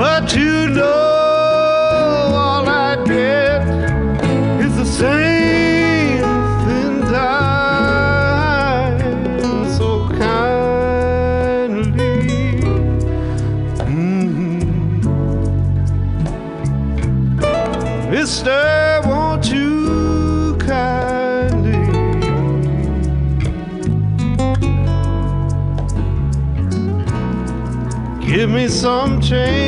But you know all I get is the same thin time so kindly. Mhm. Mister, won't you kindly give me some change?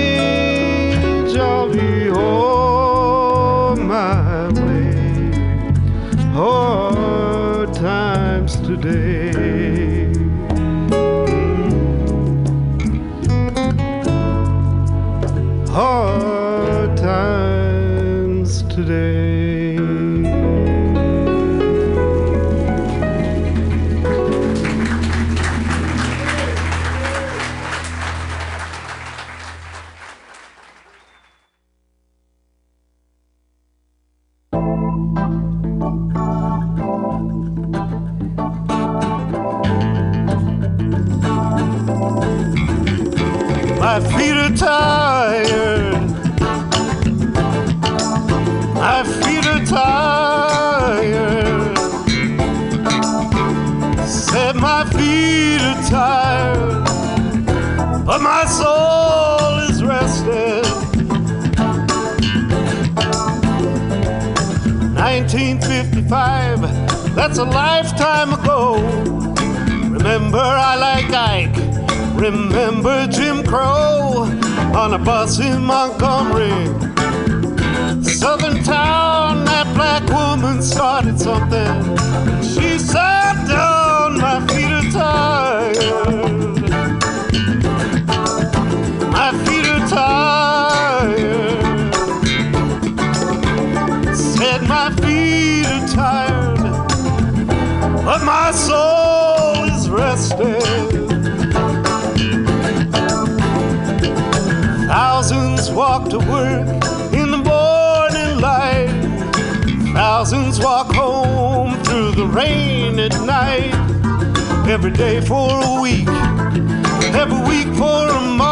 1955, that's a lifetime ago. Remember, I like Ike. Remember Jim Crow on a bus in Montgomery. Southern town, that black woman started something. She sat my soul is rested. Thousands walk to work in the morning light. Thousands walk home through the rain at night. Every day for a week, every week for a month.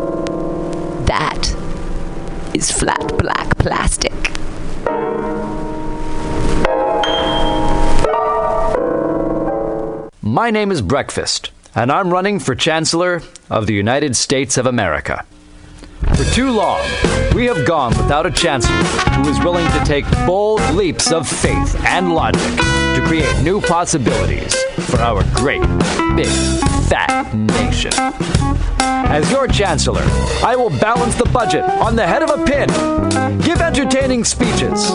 Is flat black plastic. My name is Breakfast, and I'm running for Chancellor of the United States of America. For too long, we have gone without a chancellor who is willing to take bold leaps of faith and logic to create new possibilities for our great, big, fat nation. As your chancellor, I will balance the budget on the head of a pin, give entertaining speeches,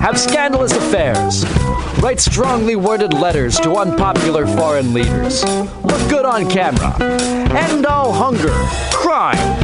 have scandalous affairs, write strongly worded letters to unpopular foreign leaders, look good on camera, end all hunger, crime,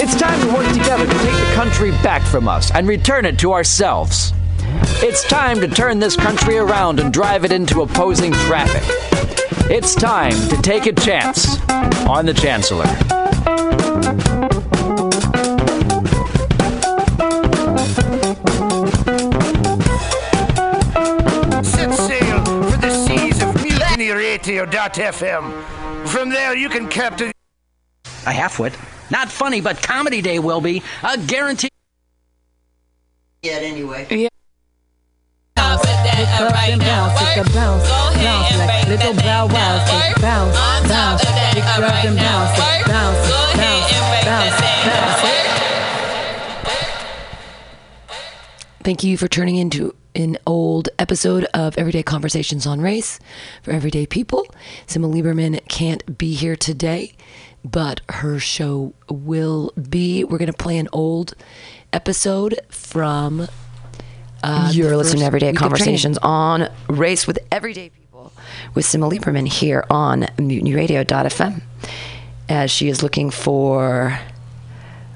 It's time to work together to take the country back from us and return it to ourselves. It's time to turn this country around and drive it into opposing traffic. It's time to take a chance on the Chancellor. Set sail for the seas of mutinyradio.fm. From there, you can capture. A halfwit. Not funny, but Comedy Day will be. A guarantee. Yet anyway. Pick up and bounce, take a bounce, bounce like little bow wows, take bounce, bounce, pick up and bounce, take bounce, bounce, bounce, bounce. Thank you for turning into an old episode of Everyday Conversations on Race for Everyday People. Simma Lieberman can't be here today, but her show will be. We're going to play an old episode from. Uh, You're listening to Everyday week of training. Conversations on Race with Everyday People with Simma Lieberman here on MutinyRadio.fm as she is looking for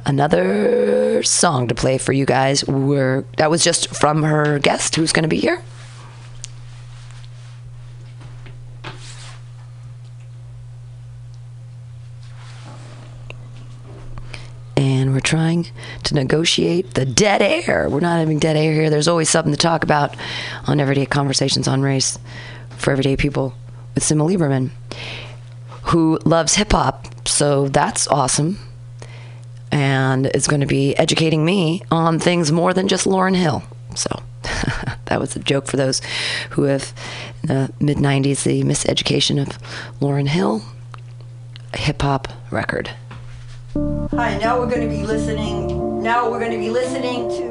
another song to play for you guys. We're, that was just from her guest who's going to be here. and we're trying to negotiate the dead air. We're not having dead air here. There's always something to talk about on Everyday Conversations on Race for Everyday People with Simma Lieberman, who loves hip hop. So that's awesome. And is going to be educating me on things more than just Lauryn Hill. So that was a joke for those who have, in the mid 90s, the miseducation of Lauryn Hill, a hip hop record. Hi, now we're going to be listening. Now we're going to be listening to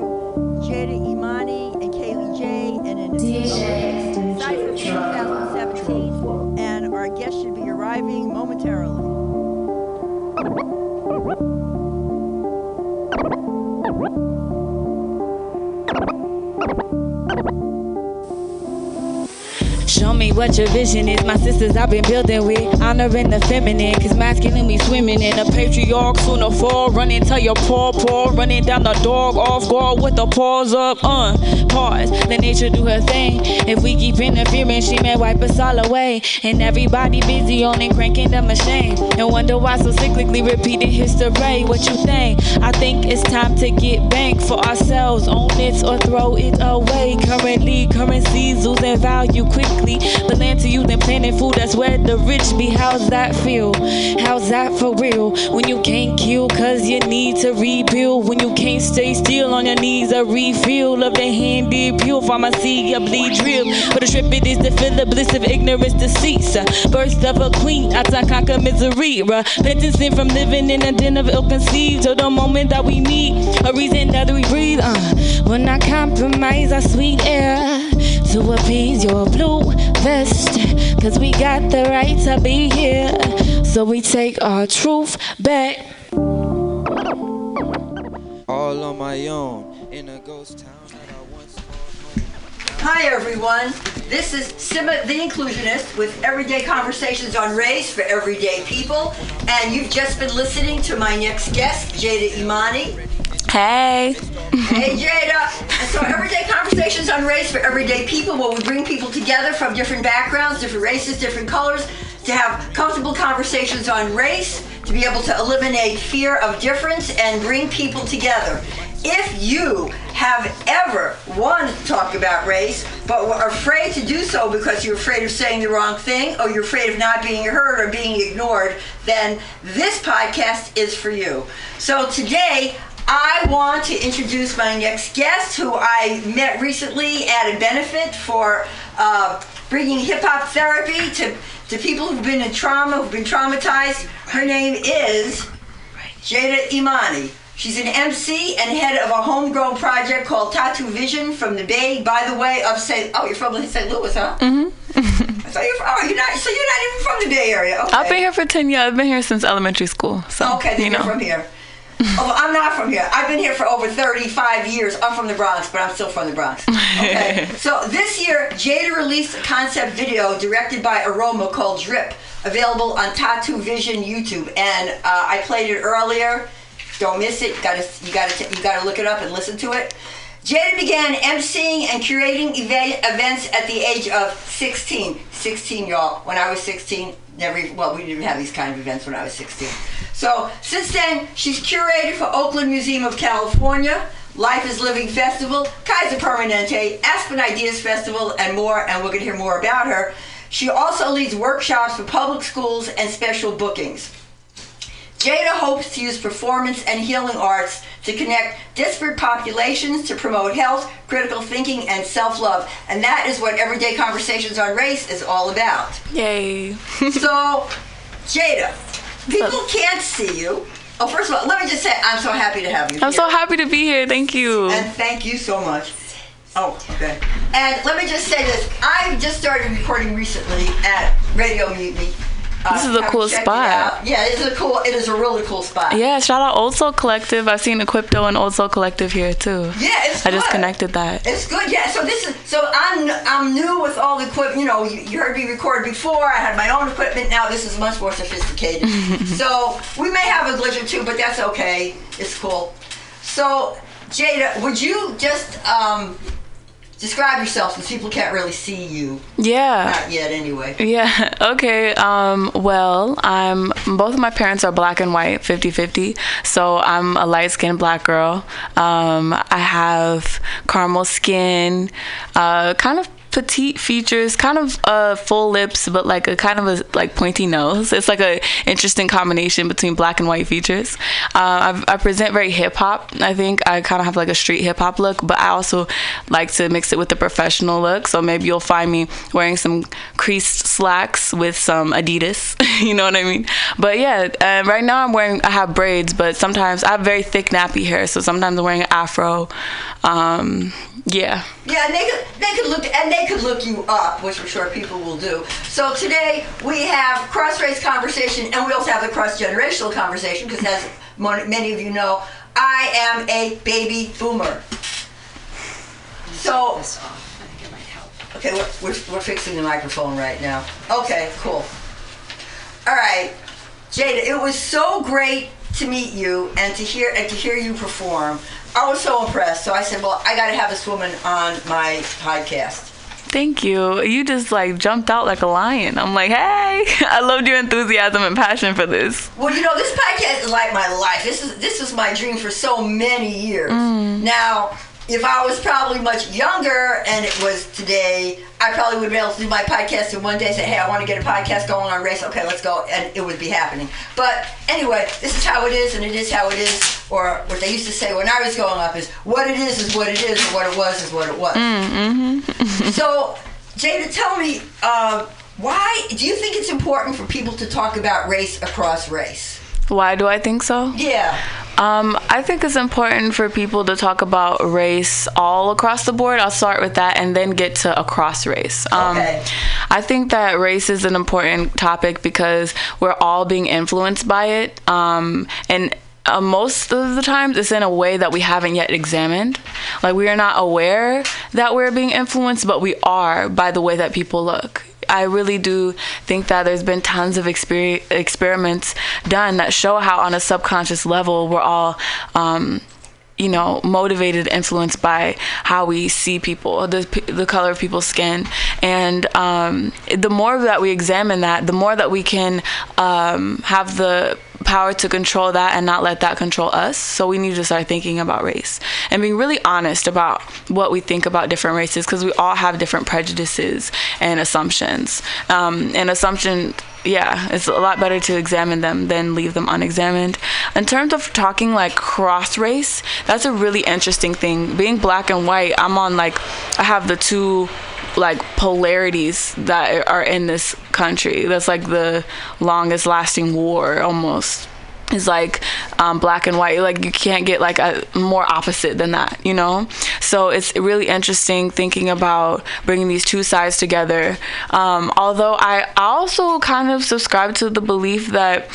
Jada Imani and Kaylee J. and an DJ what your vision is. My sisters I've been building with. Honoring the feminine. Cause masculine we swimming in a patriarch sooner fall. Running to your paw, paw. Running down the dog off guard with the paws up. Uh, pause. Let nature do her thing. If we keep interfering, she may wipe us all away. And everybody busy on and cranking the machine. And wonder why so cyclically repeating history. What you think? I think it's time to get banked for ourselves. Own it or throw it away. Currently, currencies losing value quickly. But land to use and planting food, that's where the rich be. How's that feel? How's that for real? When you can't kill cause you need to rebuild. When you can't stay still on your knees, a refill of the handed pure pharmacy, a bleed drip. But a strip it is to feel the bliss of ignorance, deceits. Birth of a queen, I to conquer misery. Repentance from living in a den of ill conceived. Till the moment that we meet, a reason that we breathe. Uh, will not compromise our sweet air to appease your blue vest. Cause we got the right to be here. So we take our truth back. all on my own in a ghost town that I once called home. Hi, everyone. This is Simma the Inclusionist with Everyday Conversations on Race for Everyday People. And you've just been listening to my next guest, Jada Imani. Hey. Hey, Jada. So, Everyday Conversations on Race for Everyday People, where we bring people together from different backgrounds, different races, different colors, to have comfortable conversations on race, to be able to eliminate fear of difference and bring people together. If you have ever wanted to talk about race, but were afraid to do so because you're afraid of saying the wrong thing, or you're afraid of not being heard or being ignored, then this podcast is for you. So today, I want to introduce my next guest, who I met recently at a benefit for uh, bringing hip hop therapy to, to people who've been in trauma, who've been traumatized. Her name is Jada Imani. She's an MC and head of a homegrown project called Tattoo Vision from the Bay, by the way, of St. Oh, you're from St. Louis, huh? Mm-hmm. I thought you were from, oh, you're not, so you're not even from the Bay Area. Okay. I've been here for 10 years. I've been here since elementary school. So, Okay, then you you're know. from here. oh, I'm not from here. I've been here for over 35 years. I'm from the Bronx, but I'm still from the Bronx. Okay. so this year, Jada released a concept video directed by Aroma called Drip, available on Tattoo Vision YouTube, and uh, I played it earlier. Don't miss it. You gotta, you gotta, you gotta look it up and listen to it. Jada began emceeing and curating events at the age of 16. 16, y'all. When I was 16, never, well, we didn't have these kind of events when I was 16. So since then, she's curated for Oakland Museum of California, Life is Living Festival, Kaiser Permanente, Aspen Ideas Festival, and more. And we're gonna hear more about her. She also leads workshops for public schools and special bookings. Jada hopes to use performance and healing arts to connect disparate populations to promote health, critical thinking, and self love. And that is what Everyday Conversations on Race is all about. Yay. so, Jada, people can't see you. Oh, first of all, let me just say I'm so happy to have you. I'm here. so happy to be here. Thank you. And thank you so much. Oh, okay. And let me just say this. I just started recording recently at Radio Mutiny. Uh, This is a cool it spot. Yeah, it is a cool. It is a really cool spot. Yeah, shout out Old Soul Collective. I've seen Equipto and Old Soul Collective here too. Yeah, it's I just connected that. It's good, yeah. So this is so I'm I'm new with all the equipment. You know, you, you heard me record before. I had my own equipment. Now this is much more sophisticated. so we may have a glitch or two, but that's okay. It's cool. So Jada, would you just um, describe yourself since people can't really see you? Yeah. Not yet, anyway. Yeah. Okay. Um, well, I'm both of my parents are black and white, 50-50. So I'm a light-skinned black girl. Um, I have caramel skin, uh, kind of petite features, kind of uh, full lips, but like a kind of a like pointy nose. It's like a interesting combination between black and white features. Uh, I, I present very hip hop. I think I kind of have like a street hip hop look, but I also like to mix it with the professional look. So maybe you'll find me wearing some creased slacks with some Adidas. you know what I mean? But yeah, uh, right now I'm wearing I have braids, but sometimes I have very thick nappy hair, so sometimes I'm wearing an afro. Um, yeah. Yeah, and they could they could look and they could look you up, which I'm sure people will do. So today we have cross race conversation, and we also have the cross generational conversation because, as many of you know, I am a baby boomer. So. Okay, we're, we're, we're fixing the microphone right now. Okay, cool. All right, Jada, it was so great to meet you and to hear and to hear you perform. I was so impressed. So I said, well, I got to have this woman on my podcast. Thank you. You just like jumped out like a lion. I'm like, hey, I loved your enthusiasm and passion for this. Well, you know, this podcast is like my life. This is this was my dream for so many years. Mm. Now, if I was probably much younger and it was today, I probably would be able to do my podcast in one day. Say, hey, I want to get a podcast going on race. Okay, let's go, and it would be happening. But anyway, this is how it is, and it is how it is. Or what they used to say when I was growing up is, what it is is what it is, and what it was is what it was. Mm-hmm. so, Jada, tell me, uh, why do you think it's important for people to talk about race across race? Why do I think so? Yeah. Um, I think it's important for people to talk about race all across the board. I'll start with that and then get to across race. Um, Okay. I think that race is an important topic because we're all being influenced by it. Um, and uh, most of the times it's in a way that we haven't yet examined. Like we are not aware that we're being influenced, but we are by the way that people look. I really do think that there's been tons of exper- experiments done that show how, on a subconscious level, we're all, um, you know, motivated, influenced by how we see people, the the color of people's skin, and um, the more that we examine that, the more that we can um, have the power to control that and not let that control us. So we need to start thinking about race and being really honest about what we think about different races because we all have different prejudices and assumptions. Um, and assumption, yeah, it's a lot better to examine them than leave them unexamined. In terms of talking like cross race, that's a really interesting thing. Being black and white, I'm on like, I have the two like polarities that are in this country. That's like the longest lasting war almost is like um, black and white. Like you can't get like a more opposite than that, you know. So it's really interesting thinking about bringing these two sides together. Um, although I also kind of subscribe to the belief that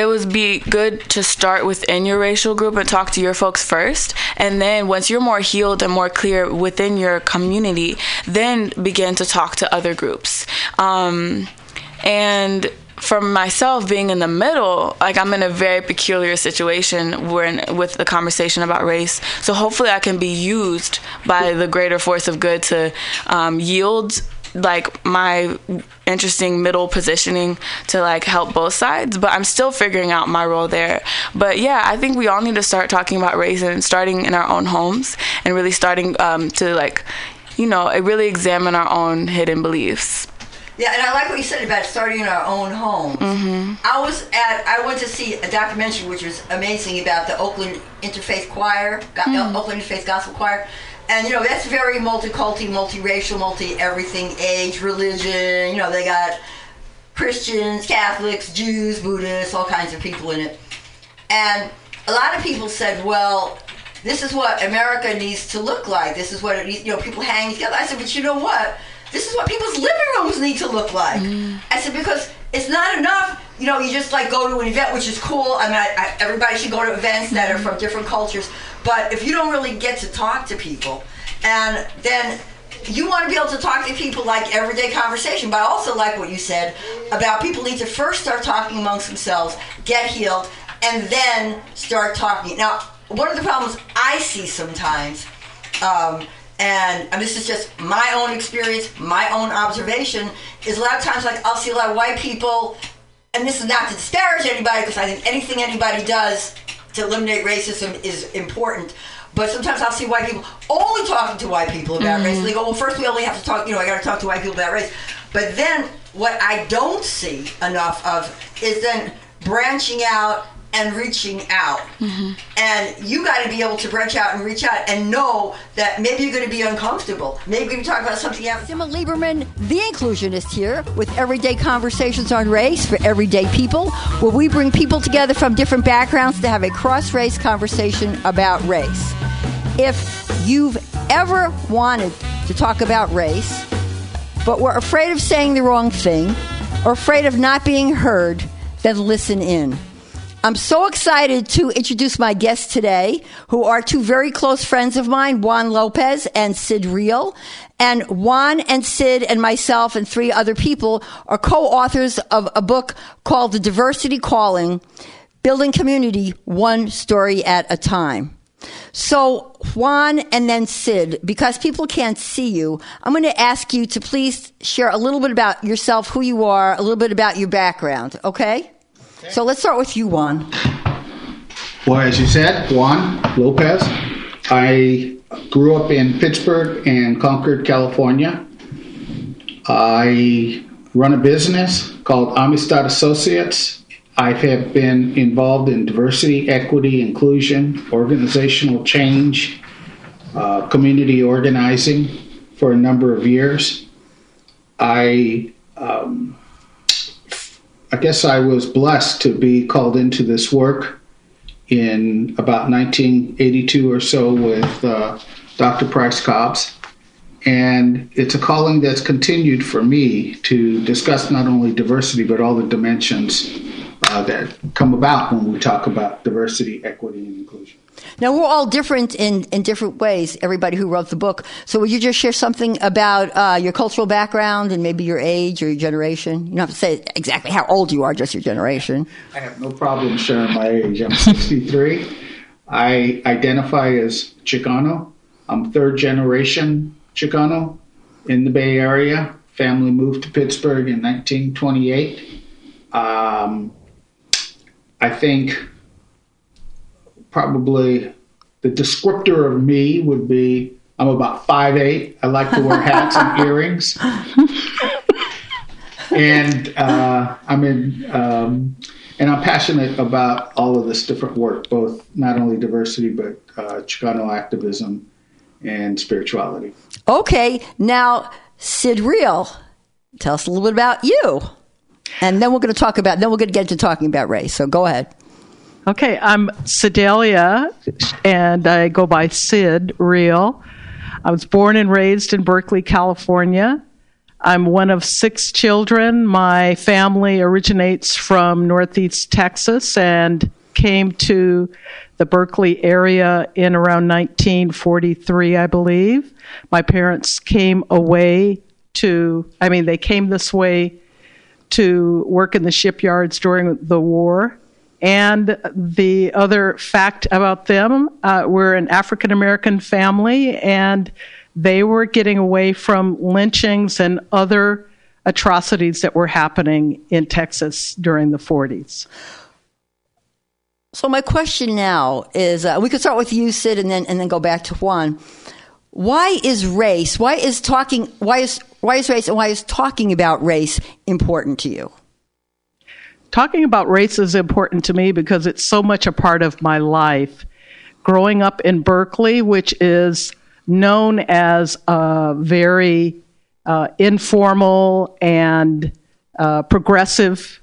it would be good to start within your racial group and talk to your folks first. And then once you're more healed and more clear within your community then begin to talk to other groups. Um, and for myself being in the middle like i'm in a very peculiar situation where with the conversation about race. So hopefully i can be used by the greater force of good to um, yield like my interesting middle positioning to like help both sides but i'm still figuring out my role there but yeah i think we all need to start talking about race and starting in our own homes and really starting um, to like you know really examine our own hidden beliefs Yeah, and I like what you said about starting in our own homes. Mm-hmm. I was at, I went to see a documentary which was amazing about the Oakland Interfaith Choir, Go- Mm. Oakland Interfaith Gospel Choir. And, you know, that's very multiculti, multiracial, multi everything, age, religion. You know, they got Christians, Catholics, Jews, Buddhists, all kinds of people in it. And a lot of people said, well, this is what America needs to look like. This is what it needs, you know, people hang together. I said, but you know what? This is what people's living rooms need to look like. Mm. I said, because it's not enough, you know, you just like go to an event, which is cool. I mean, I, I, everybody should go to events that are from different cultures. But if you don't really get to talk to people, and then you want to be able to talk to people like everyday conversation. But I also like what you said about people need to first start talking amongst themselves, get healed, and then start talking. Now, one of the problems I see sometimes, um, and, and this is just my own experience, my own observation, is a lot of times like I'll see a lot of white people, and this is not to disparage anybody because I think anything anybody does to eliminate racism is important. But sometimes I'll see white people only talking to white people about mm-hmm. race. And they go, well, first we only have to talk, you know, I got to talk to white people about race. But then what I don't see enough of is then branching out and reaching out. And you got to be able to branch out and reach out and know that maybe you're going to be uncomfortable. Maybe going talk about something else. Emma Lieberman, the inclusionist here, with everyday conversations on race for everyday people, where we bring people together from different backgrounds to have a cross race conversation about race. If you've ever wanted to talk about race, but were afraid of saying the wrong thing or afraid of not being heard, then listen in. I'm so excited to introduce my guests today, who are two very close friends of mine, Juan Lopez and Sid Real. And Juan and Sid and myself and three other people are co-authors of a book called The Diversity Calling, Building Community One Story at a Time. So, Juan and then Sid, because people can't see you, I'm going to ask you to please share a little bit about yourself, who you are, a little bit about your background, okay? So let's start with you, Juan. Well, as you said, Juan Lopez. I grew up in Pittsburgh and Concord, California. I run a business called Amistad Associates. I have been involved in diversity, equity, inclusion, organizational change, uh, community organizing for a number of years. I um, I guess I was blessed to be called into this work in about 1982 or so with uh, Dr. Price Cobbs. And it's a calling that's continued for me to discuss not only diversity, but all the dimensions uh, that come about when we talk about diversity, equity, and inclusion. Now we're all different in, in different ways. Everybody who wrote the book. So would you just share something about uh, your cultural background and maybe your age or your generation? You don't have to say exactly how old you are, just your generation. I have no problem sharing my age. I'm 63. I identify as Chicano. I'm third generation Chicano in the Bay Area. Family moved to Pittsburgh in 1928. Um, I think probably the descriptor of me would be I'm about 5'8. I like to wear hats and earrings. and uh, I'm in, um, and I'm passionate about all of this different work, both not only diversity but uh, Chicano activism and spirituality. Okay, now Sid Real, tell us a little bit about you, and then we're going to talk about. Then we're going to get into talking about race. So go ahead. Okay, I'm Sedalia, and I go by Sid Real. I was born and raised in Berkeley, California. I'm one of six children. My family originates from Northeast Texas and came to the Berkeley area in around 1943, I believe. My parents came away to, I mean, they came this way to work in the shipyards during the war. And the other fact about them, uh, we're an African American family, and they were getting away from lynchings and other atrocities that were happening in Texas during the 40s. So my question now is: uh, we could start with you, Sid, and then and then go back to Juan. Why is race? Why is talking? Why is why is race? And why is talking about race important to you? Talking about race is important to me because it's so much a part of my life. Growing up in Berkeley, which is known as a very uh, informal and uh, progressive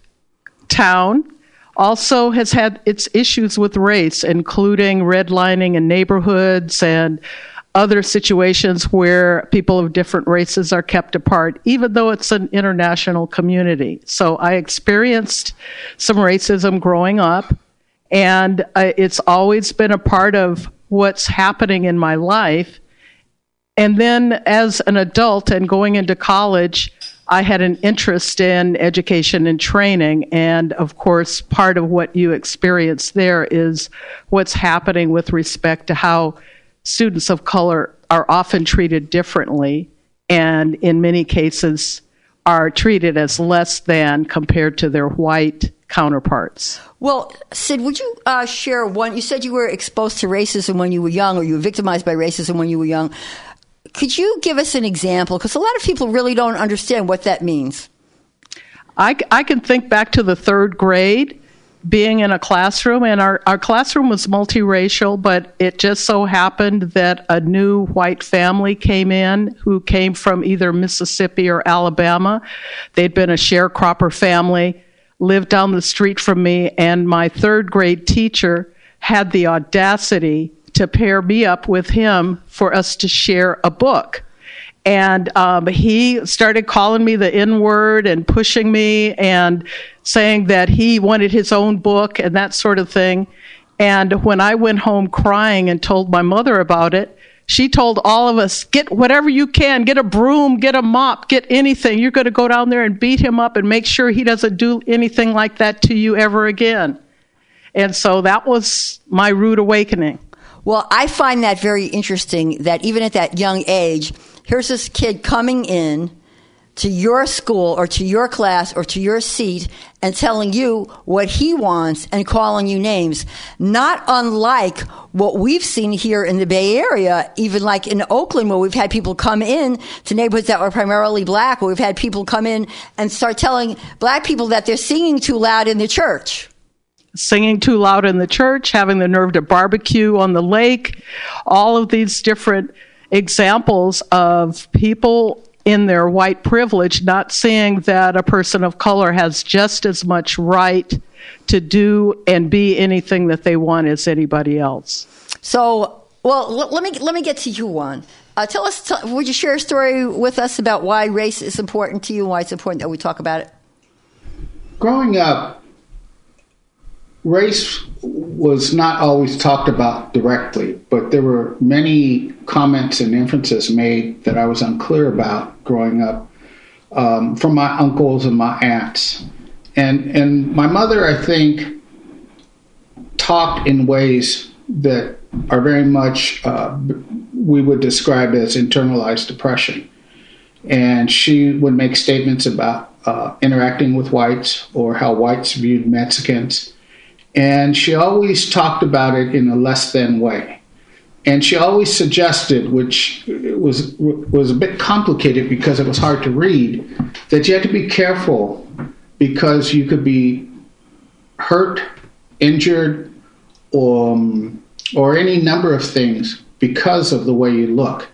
town also has had its issues with race, including redlining in neighborhoods and other situations where people of different races are kept apart, even though it's an international community. So I experienced some racism growing up, and uh, it's always been a part of what's happening in my life. And then as an adult and going into college, I had an interest in education and training. And of course, part of what you experience there is what's happening with respect to how students of color are often treated differently and in many cases are treated as less than compared to their white counterparts. Well, Sid, would you uh, share one? You said you were exposed to racism when you were young, or you were victimized by racism when you were young. Could you give us an example? Because a lot of people really don't understand what that means. I, I can think back to the third grade being in a classroom, and our, our classroom was multiracial, but it just so happened that a new white family came in who came from either Mississippi or Alabama. They'd been a sharecropper family, lived down the street from me, and my third grade teacher had the audacity to pair me up with him for us to share a book. And um, he started calling me the N word and pushing me and saying that he wanted his own book and that sort of thing. And when I went home crying and told my mother about it, she told all of us, get whatever you can, get a broom, get a mop, get anything. You're going to go down there and beat him up and make sure he doesn't do anything like that to you ever again. And so that was my rude awakening. Well, I find that very interesting that even at that young age, here's this kid coming in to your school or to your class or to your seat and telling you what he wants and calling you names. Not unlike what we've seen here in the Bay Area, even like in Oakland, where we've had people come in to neighborhoods that were primarily black, where we've had people come in and start telling black people that they're singing too loud in the church singing too loud in the church, having the nerve to barbecue on the lake, all of these different examples of people in their white privilege not seeing that a person of color has just as much right to do and be anything that they want as anybody else. So, well, let me let me get to you, one. Uh, tell us, t- would you share a story with us about why race is important to you and why it's important that we talk about it? Growing up, race was not always talked about directly, but there were many comments and inferences made that I was unclear about growing up um, from my uncles and my aunts. And, and my mother, I think, talked in ways that are very much, uh, we would describe as internalized depression. And she would make statements about uh, interacting with whites or how whites viewed Mexicans and she always talked about it in a less than way. And she always suggested, which was was a bit complicated because it was hard to read, that you had to be careful because you could be hurt, injured, or, um, or any number of things because of the way you look.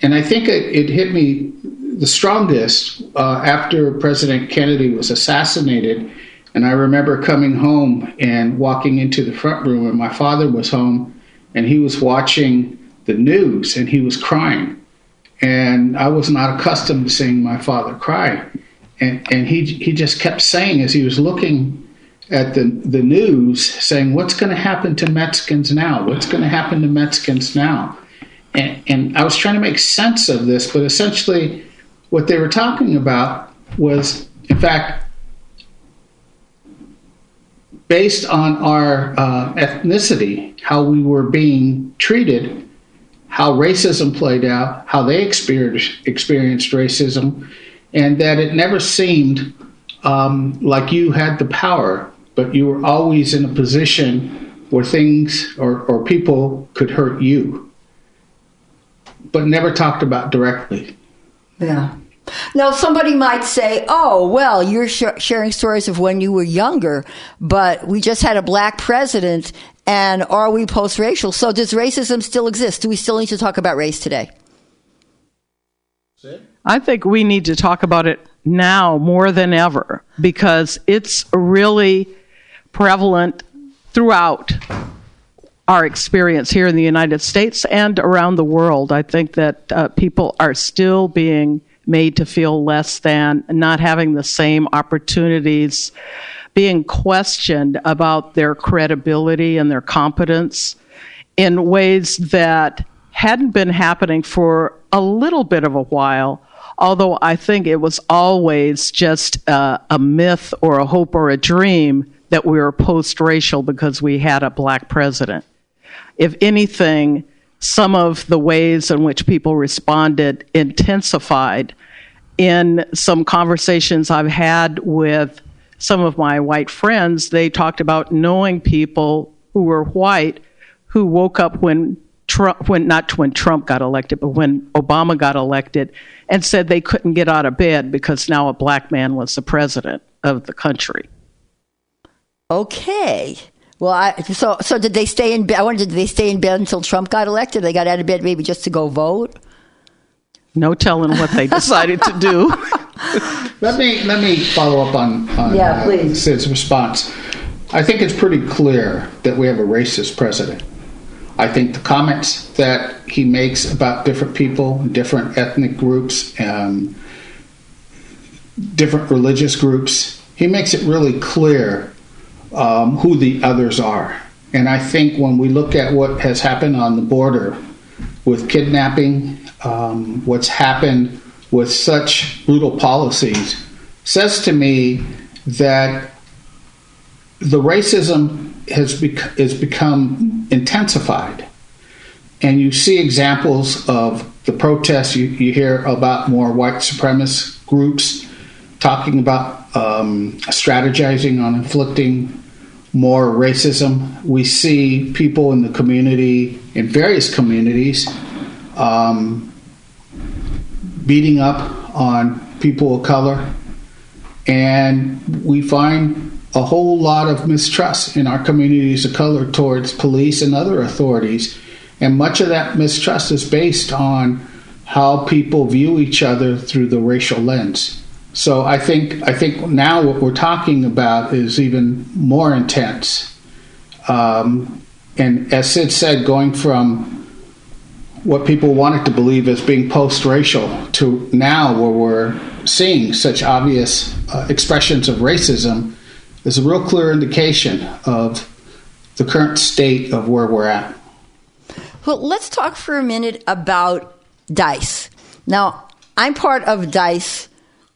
And I think it, it hit me the strongest uh, after President Kennedy was assassinated And I remember coming home and walking into the front room, and my father was home, and he was watching the news, and he was crying. And I was not accustomed to seeing my father cry. And, and he, he just kept saying, as he was looking at the, the news, saying, What's going to happen to Mexicans now? What's going to happen to Mexicans now? And, and I was trying to make sense of this, but essentially, what they were talking about was, in fact, based on our uh, ethnicity, how we were being treated, how racism played out, how they experienced, experienced racism, and that it never seemed um, like you had the power, but you were always in a position where things or, or people could hurt you, but never talked about directly. Yeah. Now, somebody might say, oh, well, you're sh- sharing stories of when you were younger, but we just had a black president, and are we post racial? So, does racism still exist? Do we still need to talk about race today? I think we need to talk about it now more than ever because it's really prevalent throughout our experience here in the United States and around the world. I think that uh, people are still being made to feel less than, not having the same opportunities, being questioned about their credibility and their competence in ways that hadn't been happening for a little bit of a while. Although I think it was always just a myth or a hope or a dream that we were post racial because we had a black president. If anything, some of the ways in which people responded intensified in some conversations I've had with some of my white friends. They talked about knowing people who were white who woke up when Trump, when not when Trump got elected, but when Obama got elected, and said they couldn't get out of bed because now a black man was the president of the country. Okay. Well, I, so so did they stay in bed? I wonder, did they stay in bed until Trump got elected? They got out of bed maybe just to go vote. No telling what they decided to do. let me let me follow up on, on yeah, uh, Sid's response. I think it's pretty clear that we have a racist president. I think the comments that he makes about different people, different ethnic groups, um, different religious groups, he makes it really clear um, who the others are. And I think when we look at what has happened on the border with kidnapping, um, what's happened with such brutal policies, says to me that the racism has bec- has become intensified, and you see examples of the protests. You, you hear about more white supremacist groups talking about um, strategizing on inflicting more racism. We see people in the community, in various communities, um, beating up on people of color, and we find a whole lot of mistrust in our communities of color towards police and other authorities. And much of that mistrust is based on how people view each other through the racial lens. So I think I think now what we're talking about is even more intense. Um, and as Sid said, going from what people wanted to believe as being post-racial to now where we're seeing such obvious uh, expressions of racism is a real clear indication of the current state of where we're at. Well, let's talk for a minute about DICE. Now, I'm part of DICE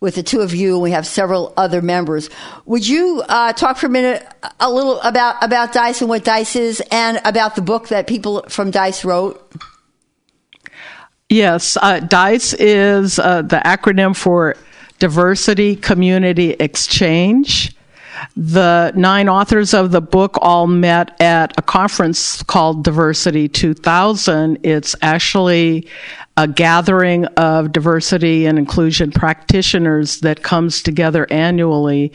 with the two of you, and we have several other members. Would you uh, talk for a minute a little about, about DICE and what DICE is and about the book that people from DICE wrote? Yes, uh, DICE is uh, the acronym for Diversity Community Exchange. The nine authors of the book all met at a conference called Diversity 2000. It's actually a gathering of diversity and inclusion practitioners that comes together annually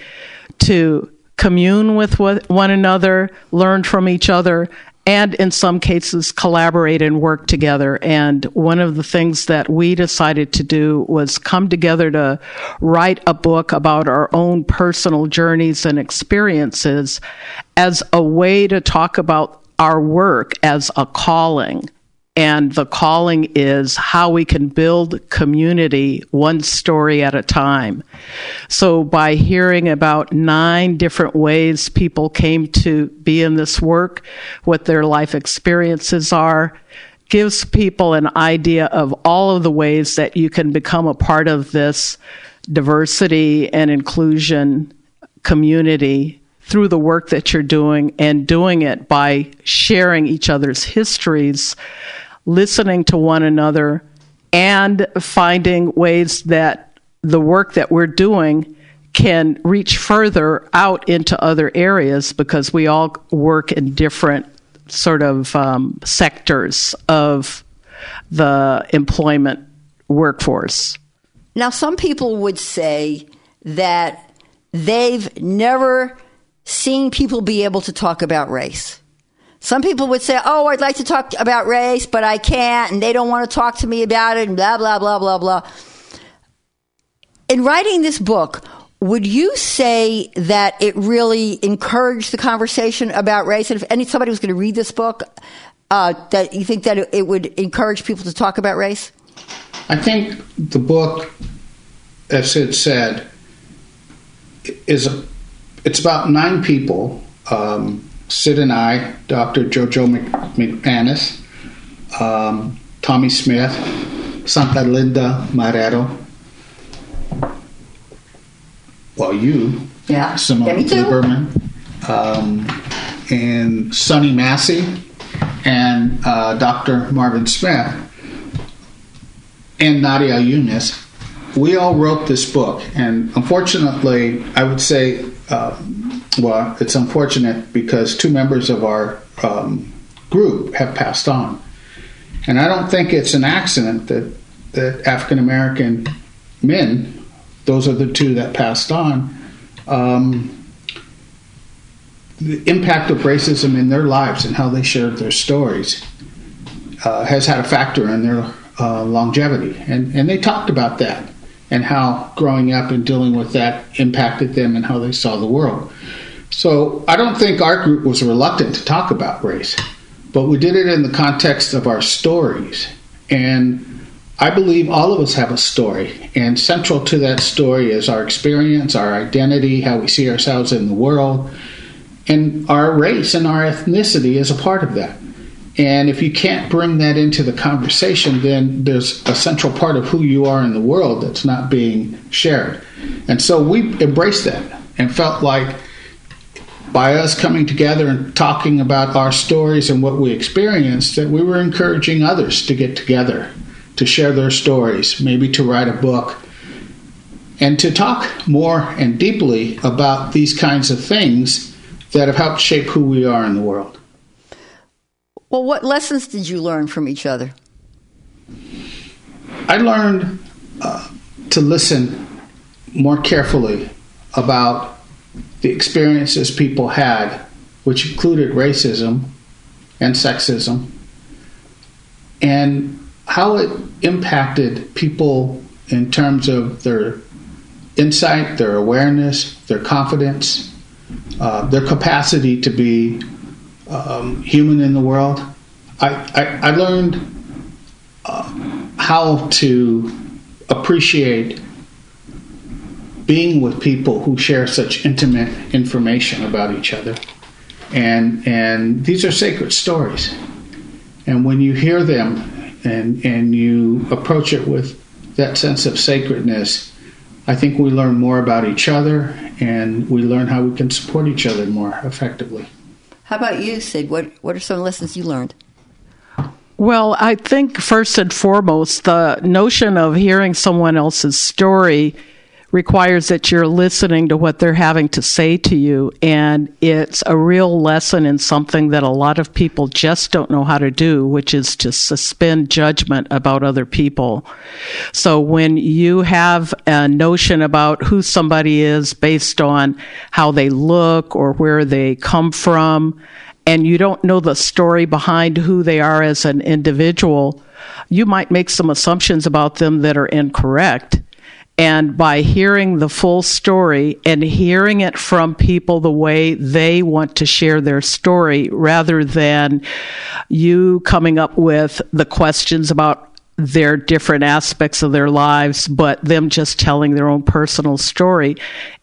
to commune with one another, learn from each other, and in some cases collaborate and work together. And one of the things that we decided to do was come together to write a book about our own personal journeys and experiences as a way to talk about our work as a calling and the calling is how we can build community one story at a time. So, by hearing about nine different ways people came to be in this work, what their life experiences are, gives people an idea of all of the ways that you can become a part of this diversity and inclusion community through the work that you're doing and doing it by sharing each other's histories listening to one another, and finding ways that the work that we're doing can reach further out into other areas because we all work in different sort of um, sectors of the employment workforce. Now, some people would say that they've never seen people be able to talk about race. Some people would say, Oh, I'd like to talk about race, but I can't, and they don't want to talk to me about it, and blah, blah, blah, blah, blah. In writing this book, would you say that it really encouraged the conversation about race? And if any somebody was going to read this book, uh, that you think that it would encourage people to talk about race? I think the book, as it said, is a, it's about nine people um, Sid and I, Dr. Jojo McManus, um, Tommy Smith, Santa Linda Marrero. Well, you, yeah, Simma yeah, Lieberman, um, and Sonny Massey, and uh, Dr. Marvin Smith, and Nadia Yunus. We all wrote this book, and unfortunately, I would say. Uh, well, it's unfortunate because two members of our um, group have passed on. And I don't think it's an accident that, that African American men, those are the two that passed on, um, the impact of racism in their lives and how they shared their stories uh, has had a factor in their uh, longevity. And, and they talked about that and how growing up and dealing with that impacted them and how they saw the world. So I don't think our group was reluctant to talk about race, but we did it in the context of our stories. And I believe all of us have a story, and central to that story is our experience, our identity, how we see ourselves in the world, and our race and our ethnicity is a part of that. And if you can't bring that into the conversation, then there's a central part of who you are in the world that's not being shared. And so we embraced that and felt like by us coming together and talking about our stories and what we experienced, that we were encouraging others to get together, to share their stories, maybe to write a book, and to talk more and deeply about these kinds of things that have helped shape who we are in the world. Well, what lessons did you learn from each other? I learned uh, to listen more carefully about the experiences people had, which included racism and sexism, and how it impacted people in terms of their insight, their awareness, their confidence, uh, their capacity to be um, human in the world. I, I, I learned uh, how to appreciate being with people who share such intimate information about each other. And, and these are sacred stories. And when you hear them and, and you approach it with that sense of sacredness, I think we learn more about each other and we learn how we can support each other more effectively. How about you, Sid? What, what are some lessons you learned? Well, I think first and foremost, the notion of hearing someone else's story requires that you're listening to what they're having to say to you. And it's a real lesson in something that a lot of people just don't know how to do, which is to suspend judgment about other people. So when you have a notion about who somebody is based on how they look or where they come from, and you don't know the story behind who they are as an individual, you might make some assumptions about them that are incorrect. And by hearing the full story and hearing it from people the way they want to share their story rather than you coming up with the questions about their different aspects of their lives, but them just telling their own personal story,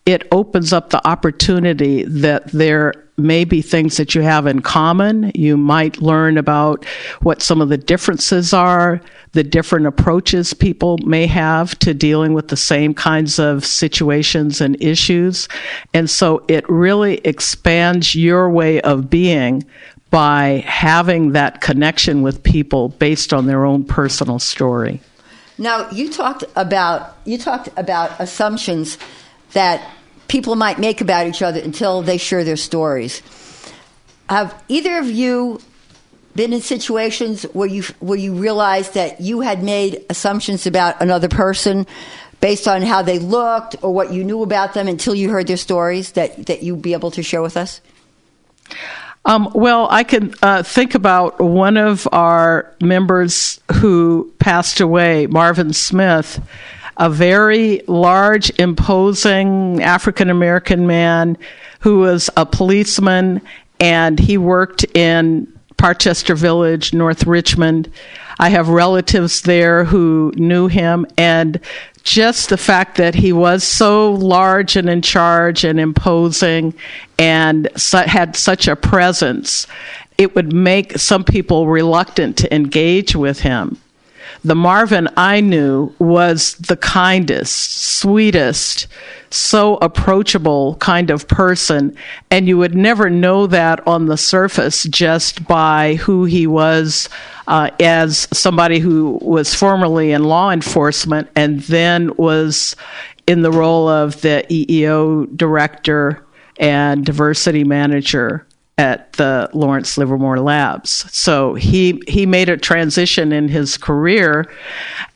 it opens up the opportunity that there may be things that you have in common. You might learn about what some of the differences are, the different approaches people may have to dealing with the same kinds of situations and issues. And so it really expands your way of being by having that connection with people based on their own personal story. Now, you talked about you talked about assumptions that people might make about each other until they share their stories. Have either of you been in situations where you where you realized that you had made assumptions about another person based on how they looked or what you knew about them until you heard their stories that that you'd be able to share with us? Um, well, I can uh, think about one of our members who passed away, Marvin Smith, a very large, imposing African American man who was a policeman and he worked in Parchester Village, North Richmond. I have relatives there who knew him, and just the fact that he was so large and in charge and imposing and had such a presence, it would make some people reluctant to engage with him. The Marvin I knew was the kindest, sweetest, so approachable kind of person. And you would never know that on the surface just by who he was uh, as somebody who was formerly in law enforcement and then was in the role of the EEO director and diversity manager at the Lawrence Livermore Labs. So he he made a transition in his career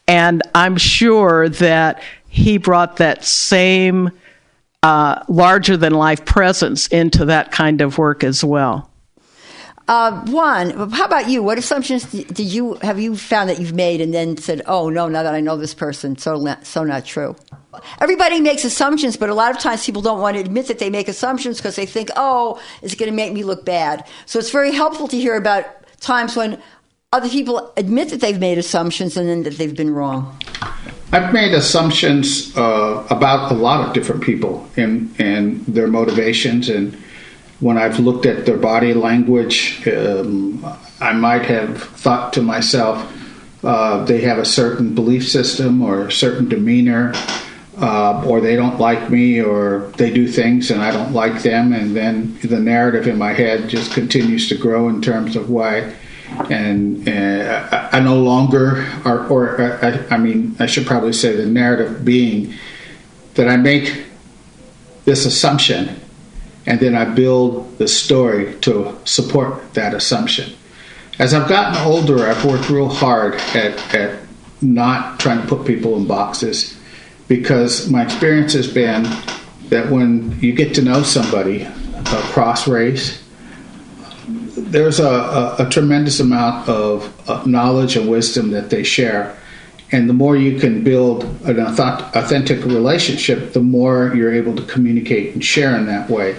and I'm sure that he brought that same uh, larger than life presence into that kind of work as well. Uh, Juan, how about you? What assumptions did you have you found that you've made and then said, "Oh no, now that I know this person, so not, so not true." Everybody makes assumptions, but a lot of times people don't want to admit that they make assumptions because they think, "Oh, it's going to make me look bad." So it's very helpful to hear about times when other people admit that they've made assumptions and then that they've been wrong. I've made assumptions uh, about a lot of different people and and their motivations and when I've looked at their body language, um, I might have thought to myself, uh, they have a certain belief system or a certain demeanor, uh, or they don't like me, or they do things and I don't like them, and then the narrative in my head just continues to grow in terms of why. And uh, I no longer, or, or I, I mean, I should probably say the narrative being that I make this assumption and then I build the story to support that assumption. As I've gotten older, I've worked real hard at, at not trying to put people in boxes because my experience has been that when you get to know somebody across race, there's a, a, a tremendous amount of knowledge and wisdom that they share. And the more you can build an authentic relationship, the more you're able to communicate and share in that way.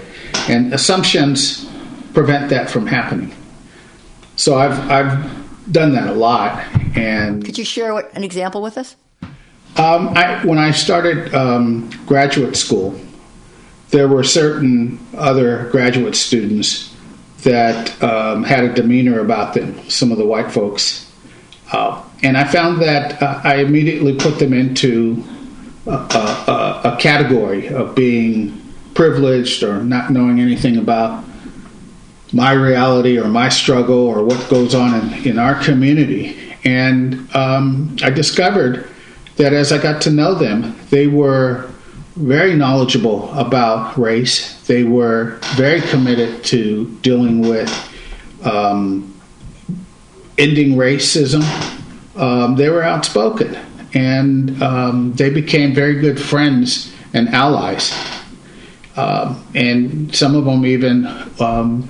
And assumptions prevent that from happening. So I've, I've done that a lot. And could you share what, an example with us? Um, I, when I started um, graduate school, there were certain other graduate students that um, had a demeanor about them, some of the white folks. Uh, and I found that uh, I immediately put them into a, a, a category of being privileged or not knowing anything about my reality or my struggle or what goes on in, in our community. And um, I discovered that as I got to know them, they were very knowledgeable about race. They were very committed to dealing with um, ending racism. Um, they were outspoken and um, they became very good friends and allies. Um, and some of them even um,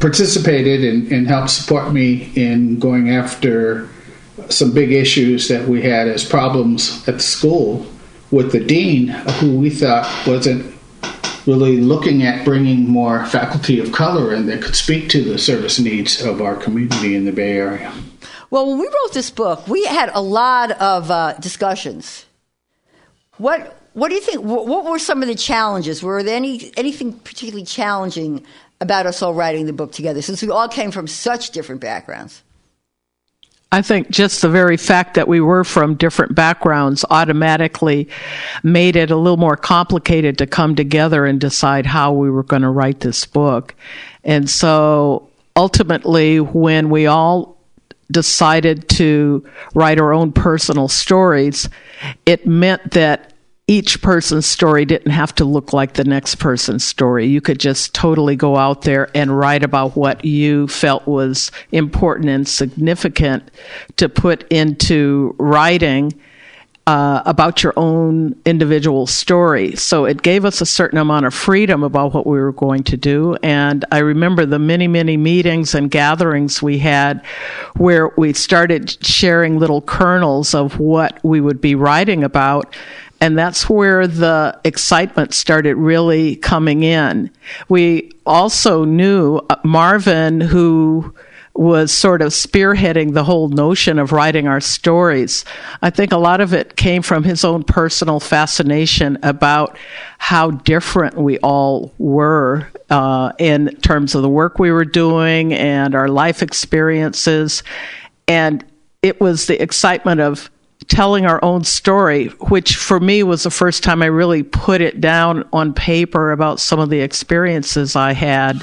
participated and, and helped support me in going after some big issues that we had as problems at the school with the dean, who we thought wasn't really looking at bringing more faculty of color in that could speak to the service needs of our community in the Bay Area. Well, when we wrote this book, we had a lot of uh, discussions. What What do you think? What, were some of the challenges? Were there any anything particularly challenging about us all writing the book together, since we all came from such different backgrounds? I think just the very fact that we were from different backgrounds automatically made it a little more complicated to come together and decide how we were going to write this book. And so ultimately, when we all decided to write our own personal stories, it meant that each person's story didn't have to look like the next person's story. You could just totally go out there and write about what you felt was important and significant to put into writing. Uh, about your own individual story. So it gave us a certain amount of freedom about what we were going to do. And I remember the many, many meetings and gatherings we had where we started sharing little kernels of what we would be writing about. And that's where the excitement started really coming in. We also knew uh, Marvin, who was sort of spearheading the whole notion of writing our stories. I think a lot of it came from his own personal fascination about how different we all were uh, in terms of the work we were doing and our life experiences. And it was the excitement of telling our own story, which for me was the first time I really put it down on paper about some of the experiences I had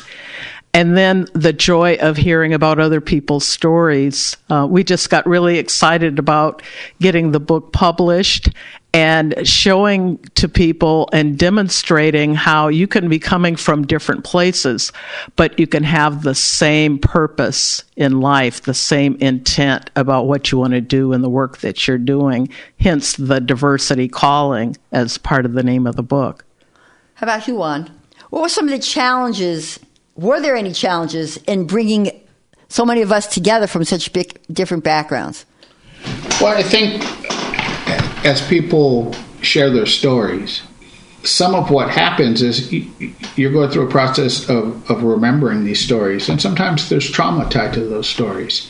and then the joy of hearing about other people's stories. Uh, we just got really excited about getting the book published and showing to people and demonstrating how you can be coming from different places, but you can have the same purpose in life, the same intent about what you want to do in the work that you're doing, hence the diversity calling as part of the name of the book. How about you, Juan? What were some of the challenges were there any challenges in bringing so many of us together from such big different backgrounds? Well, I think as people share their stories, some of what happens is you're going through a process of, of remembering these stories, and sometimes there's trauma tied to those stories.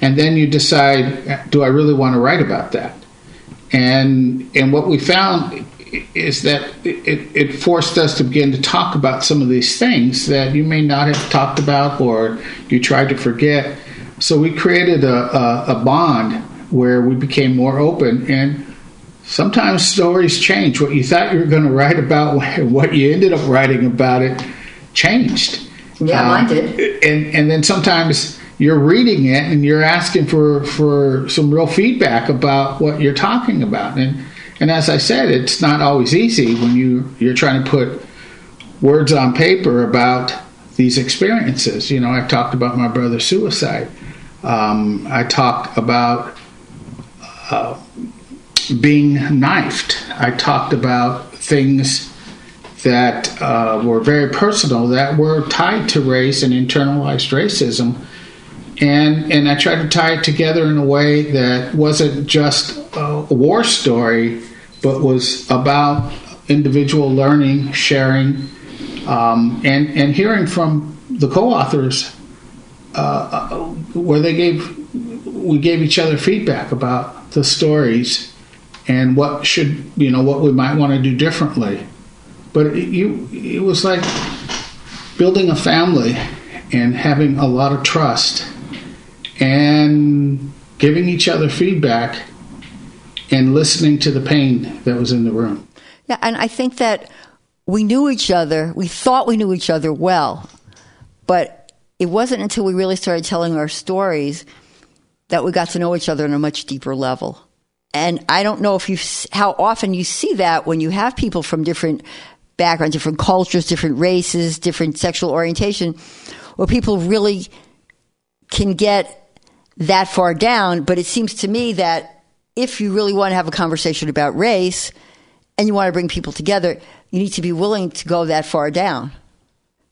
And then you decide, do I really want to write about that? And and what we found is that it, it forced us to begin to talk about some of these things that you may not have talked about or you tried to forget. So we created a, a, a bond where we became more open and sometimes stories change. What you thought you were going to write about, what you ended up writing about it, changed. Yeah, um, mine did. And and then sometimes you're reading it and you're asking for for some real feedback about what you're talking about. And and as I said, it's not always easy when you you're trying to put words on paper about these experiences. You know, I talked about my brother's suicide. Um, I talked about being knifed. I talked about things that uh, were very personal that were tied to race and internalized racism and and I tried to tie it together in a way that wasn't just a war story, but was about individual learning, sharing, um, and and hearing from the co-authors, uh, where they gave we gave each other feedback about the stories and what should you know what we might want to do differently. But it, you it was like building a family and having a lot of trust and giving each other feedback and listening to the pain that was in the room. Yeah, and I think that we knew each other, we thought we knew each other well, but it wasn't until we really started telling our stories that we got to know each other on a much deeper level. And I don't know if you how often you see that when you have people from different backgrounds, different cultures, different races, different sexual orientation, where people really can get that far down. But it seems to me that if you really want to have a conversation about race and you want to bring people together, you need to be willing to go that far down.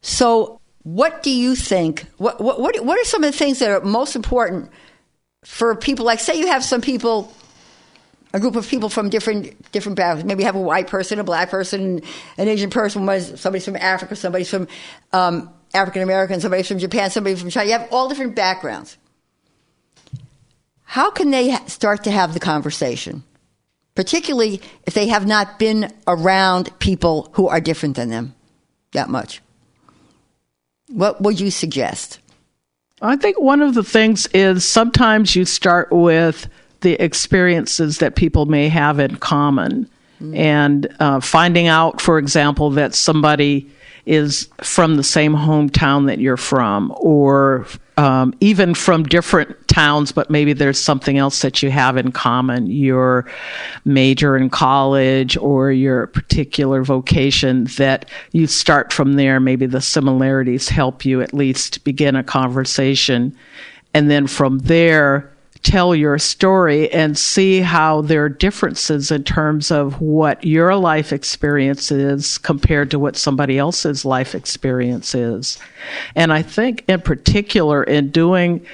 So what do you think? What, what, what, what are some of the things that are most important for people? Like, say you have some people, a group of people from different different backgrounds. Maybe you have a white person, a black person, an Asian person, somebody's from Africa, somebody's from um, African American, somebody's from Japan, somebody from China. You have all different backgrounds. How can they start to have the conversation? Particularly if they have not been around people who are different than them that much. What would you suggest? I think one of the things is sometimes you start with the experiences that people may have in common. And uh, finding out, for example, that somebody is from the same hometown that you're from, or um, even from different towns, but maybe there's something else that you have in common your major in college or your particular vocation that you start from there. Maybe the similarities help you at least begin a conversation. And then from there, tell your story and see how there are differences in terms of what your life experience is compared to what somebody else's life experience is. And I think, in particular, in doing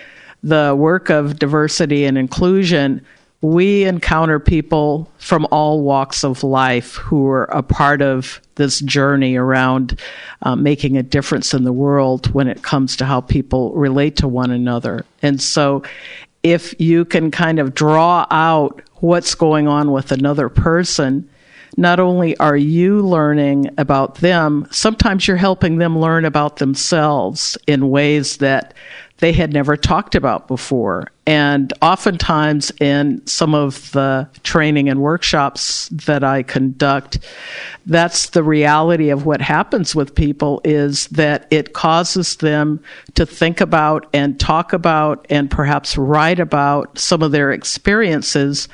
the work of diversity and inclusion, we encounter people from all walks of life who are a part of this journey around uh, making a difference in the world when it comes to how people relate to one another. And so if you can kind of draw out what's going on with another person, not only are you learning about them, sometimes you're helping them learn about themselves in ways that they had never talked about before. And oftentimes, in some of the training and workshops that I conduct, that's the reality of what happens with people is that it causes them to think about and talk about and perhaps write about some of their experiences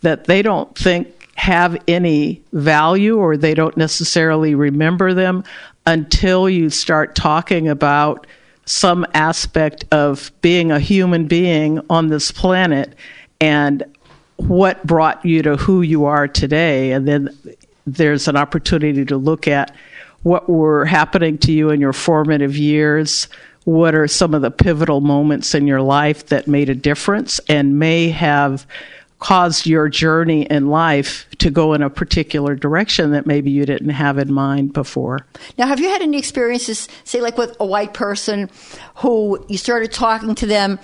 that they don't think have any value or they don't necessarily remember them until you start talking about some aspect of being a human being on this planet and what brought you to who you are today. And then there's an opportunity to look at what were happening to you in your formative years. What are some of the pivotal moments in your life that made a difference and may have caused your journey in life to go in a particular direction that maybe you didn't have in mind before. Now, have you had any experiences, say, like with a white person who you started talking to them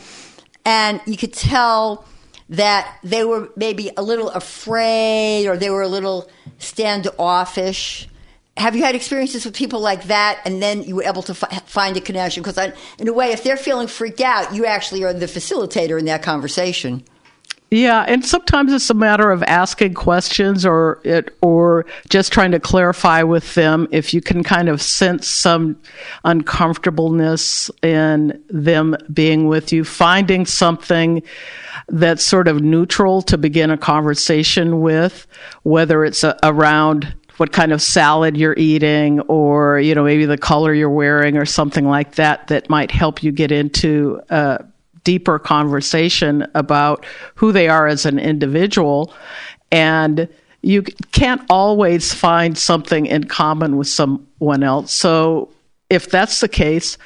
and you could tell that they were maybe a little afraid or they were a little standoffish? Have you had experiences with people like that, and then you were able to fi- find a connection? Because, in a way, if they're feeling freaked out, you actually are the facilitator in that conversation. Yeah, and sometimes it's a matter of asking questions or it or just trying to clarify with them if you can kind of sense some uncomfortableness in them being with you, finding something that's sort of neutral to begin a conversation with, whether it's a, around what kind of salad you're eating or you know maybe the color you're wearing or something like that that might help you get into uh, deeper conversation about who they are as an individual. And you can't always find something in common with someone else. So if that's the case,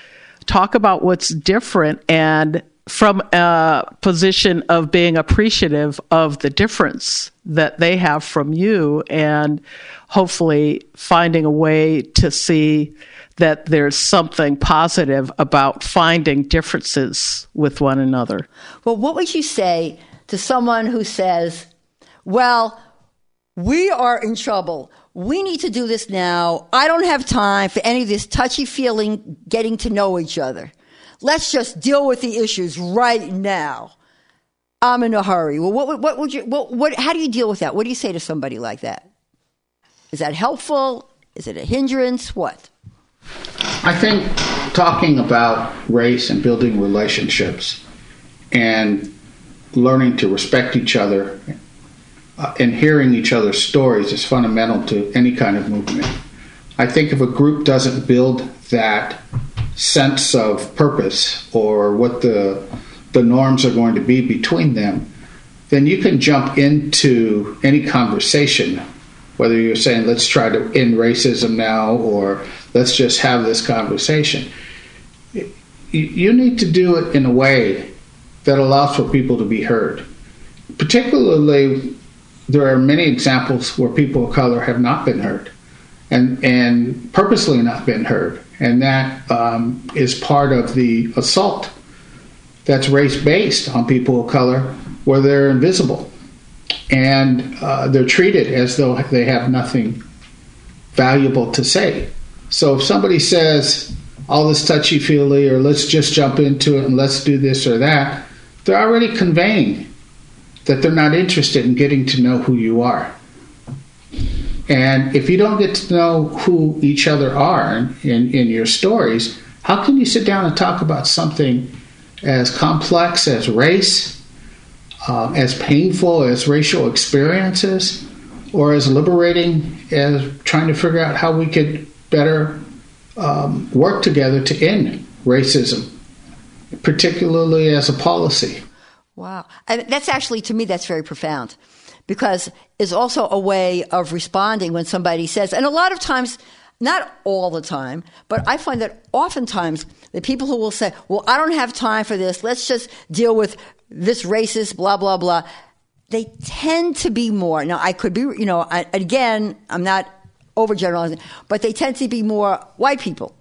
talk about what's different and from a position of being appreciative of the difference that they have from you and hopefully finding a way to see that there's something positive about finding differences with one another. Well, what would you say to someone who says, Well, we are in trouble. We need to do this now. I don't have time for any of this touchy feeling getting to know each other. Let's just deal with the issues right now. I'm in a hurry. Well, what, what would you, what, what, how do you deal with that? What do you say to somebody like that? Is that helpful? Is it a hindrance? What? I think talking about race and building relationships and learning to respect each other uh, and hearing each other's stories is fundamental to any kind of movement. I think if a group doesn't build that sense of purpose or what the the norms are going to be between them, then you can jump into any conversation, whether you're saying let's try to end racism now or let's just have this conversation. you need to do it in a way that allows for people to be heard. Particularly, there are many examples where people of color have not been heard and, and purposely not been heard. And that um, is part of the assault that's race based on people of color where they're invisible and uh, they're treated as though they have nothing valuable to say. So if somebody says all this touchy feely or let's just jump into it and let's do this or that, they're already conveying that they're not interested in getting to know who you are. And if you don't get to know who each other are in, in, in your stories, how can you sit down and talk about something as complex as race, uh, as painful as racial experiences, or as liberating as trying to figure out how we could better um, work together to end racism, particularly as a policy? Wow. That's actually, to me, that's very profound because it's also a way of responding when somebody says, and a lot of times, not all the time, but I find that oftentimes the people who will say, well, I don't have time for this, let's just deal with this racist, blah, blah, blah, they tend to be more, now I could be, you know, I, again, I'm not overgeneralizing, but they tend to be more white people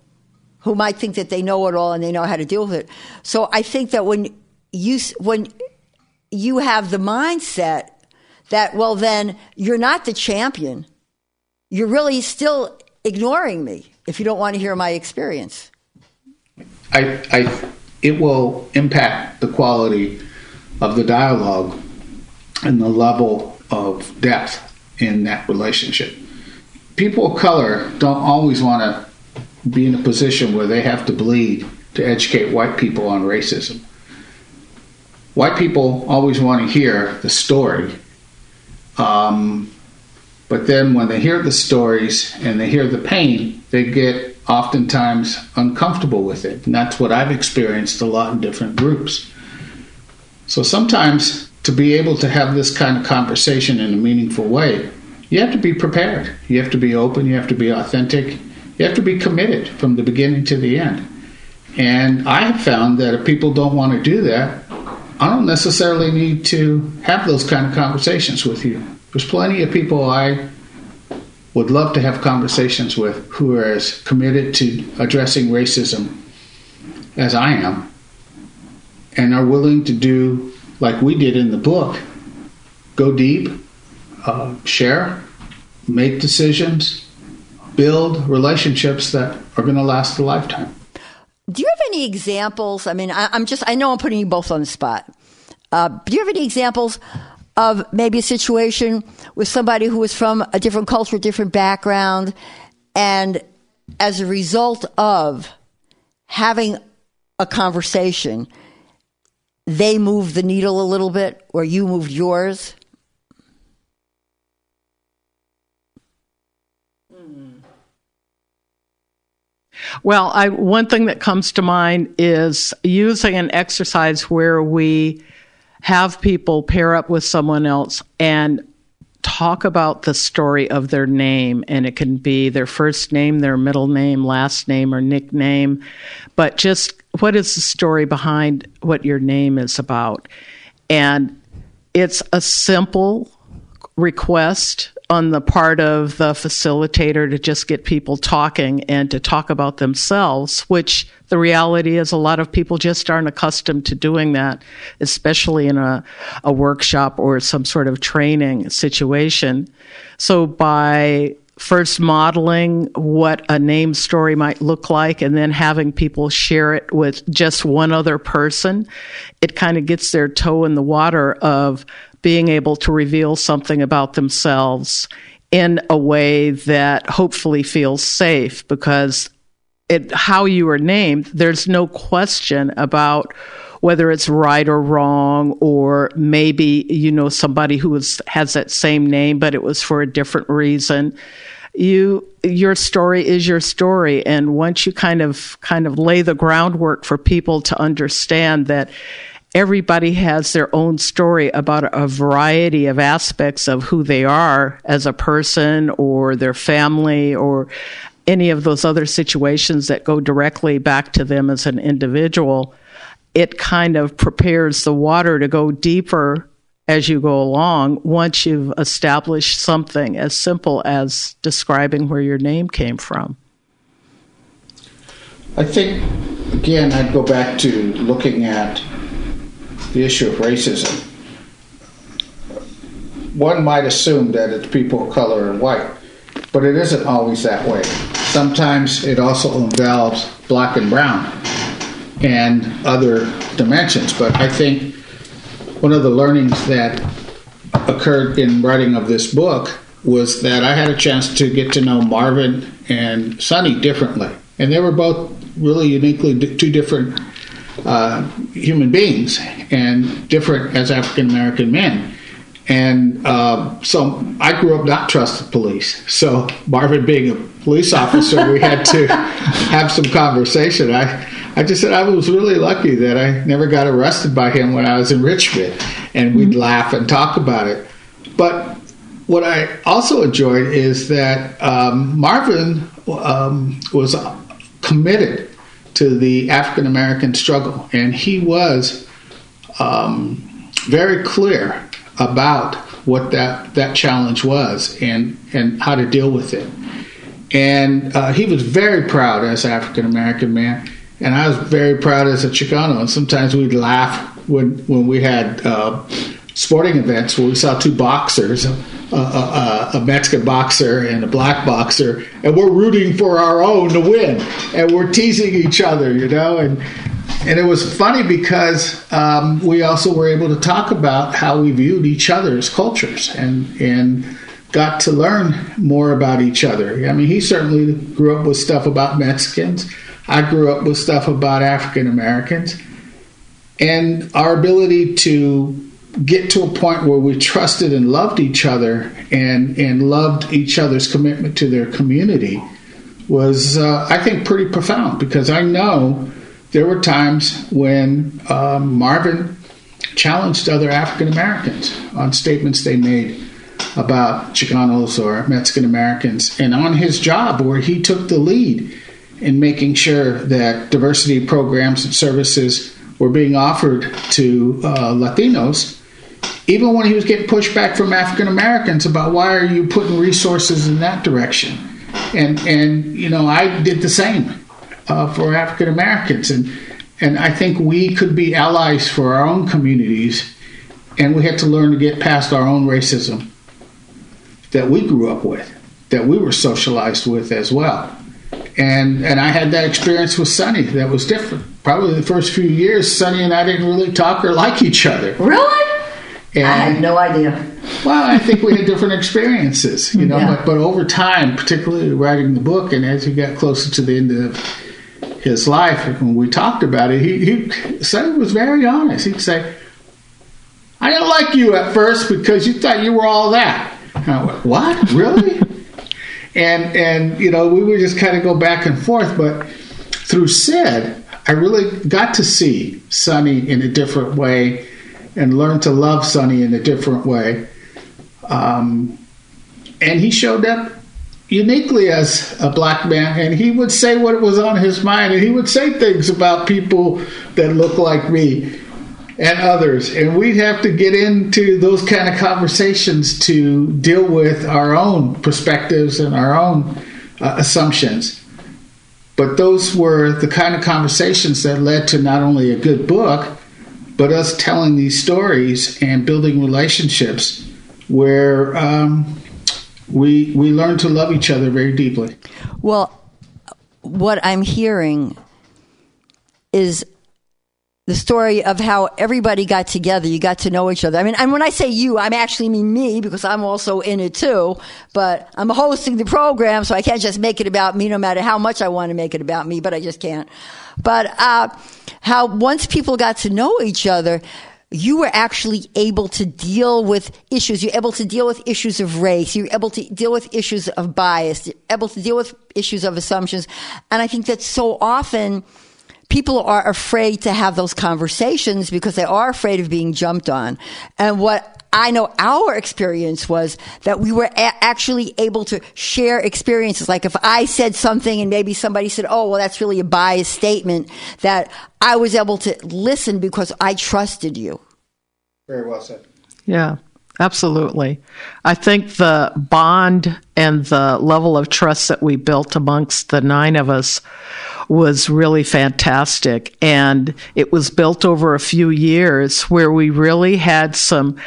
who might think that they know it all and they know how to deal with it. So I think that when you, when you have the mindset that, well, then you're not the champion. You're really still ignoring me if you don't want to hear my experience. I, I, it will impact the quality of the dialogue and the level of depth in that relationship. People of color don't always want to be in a position where they have to bleed to educate white people on racism. White people always want to hear the story um, but then when they hear the stories and they hear the pain, they get oftentimes uncomfortable with it. And that's what I've experienced a lot in different groups. So sometimes to be able to have this kind of conversation in a meaningful way, you have to be prepared. You have to be open. You have to be authentic. You have to be committed from the beginning to the end. And I have found that if people don't want to do that, I don't necessarily need to have those kind of conversations with you. There's plenty of people I would love to have conversations with who are as committed to addressing racism as I am and are willing to do like we did in the book go deep, uh, share, make decisions, build relationships that are going to last a lifetime. Do you have any examples? I mean, I, am just, I know I'm putting you both on the spot. Uh, do you have any examples of maybe a situation with somebody who was from a different culture, different background, and as a result of having a conversation, they moved the needle a little bit, or you moved yours? Well, I, one thing that comes to mind is using an exercise where we have people pair up with someone else and talk about the story of their name. And it can be their first name, their middle name, last name, or nickname. But just what is the story behind what your name is about? And it's a simple request on the part of the facilitator to just get people talking and to talk about themselves, which the reality is a lot of people just aren't accustomed to doing that, especially in a, a workshop or some sort of training situation. So by first modeling what a name story might look like and then having people share it with just one other person, it kind of gets their toe in the water of being able to reveal something about themselves in a way that hopefully feels safe because it, how you are named, there's no question about whether it's right or wrong, or maybe you know somebody who is, has that same name, but it was for a different reason. You, your story is your story, and once you kind of kind of lay the groundwork for people to understand that everybody has their own story about a variety of aspects of who they are as a person or their family or any of those other situations that go directly back to them as an individual, it kind of prepares the water to go deeper as you go along once you've established something as simple as describing where your name came from. I think, again, I'd go back to looking at the issue of racism. One might assume that it's people of color and white, but it isn't always that way. Sometimes it also involves black and brown and other dimensions. But I think one of the learnings that occurred in writing of this book was that I had a chance to get to know Marvin and Sonny differently. And they were both really uniquely two different uh, human beings and different as African American men. And uh, so I grew up not trusting police. So Marvin being a police officer, we had to have some conversation. I, I just said I was really lucky that I never got arrested by him when I was in Richmond, and we'd mm-hmm. laugh and talk about it. But what I also enjoyed is that um, Marvin um, was committed to the African American struggle, and he was um, very clear about what that, that challenge was and, and how to deal with it. And uh, he was very proud as African American man, and I was very proud as a Chicano. And sometimes we'd laugh when when we had uh, sporting events where we saw two boxers, a, a, Mexican boxer and a black boxer, and we're rooting for our own to win, and we're teasing each other, you know, and and it was funny because um, we also were able to talk about how we viewed each other's cultures and and got to learn more about each other. I mean, he certainly grew up with stuff about Mexicans. I grew up with stuff about African Americans. And our ability to get to a point where we trusted and loved each other and, and loved each other's commitment to their community was, uh, I think, pretty profound because I know there were times when um, Marvin challenged other African Americans on statements they made about Chicanos or Mexican Americans, and on his job where he took the lead in making sure that diversity programs and services were being offered to uh, Latinos, even when he was getting pushback from African Americans about why are you putting resources in that direction, and and you know I did the same uh, for African Americans, and and I think we could be allies for our own communities, and we had to learn to get past our own racism that we grew up with, that we were socialized with as well. And and I had that experience with Sonny that was different. Probably the first few years, Sonny and I didn't really talk or like each other. Really? And, I had no idea. Well, I think we had different experiences, you know. Yeah. But but over time, particularly writing the book, and as he got closer to the end of his life, when we talked about it, he, he Sonny was very honest. He'd say, "I didn't like you at first because you thought you were all that." And I went, "What? Really?" and and you know we would just kind of go back and forth. But through Sid, I really got to see Sonny in a different way and learn to love Sonny in a different way. Um, and he showed up uniquely as a black man, and he would say what was on his mind, and he would say things about people that look like me and others. And we'd have to get into those kind of conversations to deal with our own perspectives and our own uh, assumptions. But those were the kind of conversations that led to not only a good book, but us telling these stories and building relationships where um, we we learn to love each other very deeply. Well, what I'm hearing is the story of how everybody got together. You got to know each other. I mean, and when I say you, I'm actually mean me because I'm also in it too. But I'm hosting the program, so I can't just make it about me, no matter how much I want to make it about me. But I just can't. But uh, how once people got to know each other, you were actually able to deal with issues. You're able to deal with issues of race. You're able to deal with issues of bias. You're able to deal with issues of assumptions. And I think that so often people are afraid to have those conversations because they are afraid of being jumped on. And what I know our experience was that we were a- actually able to share experiences. Like if I said something and maybe somebody said, "Oh, well, that's really a biased statement," that I was able to listen because I trusted you. Very well said. Yeah, absolutely. I think the bond and the level of trust that we built amongst the nine of us was really fantastic. And it was built over a few years where we really had some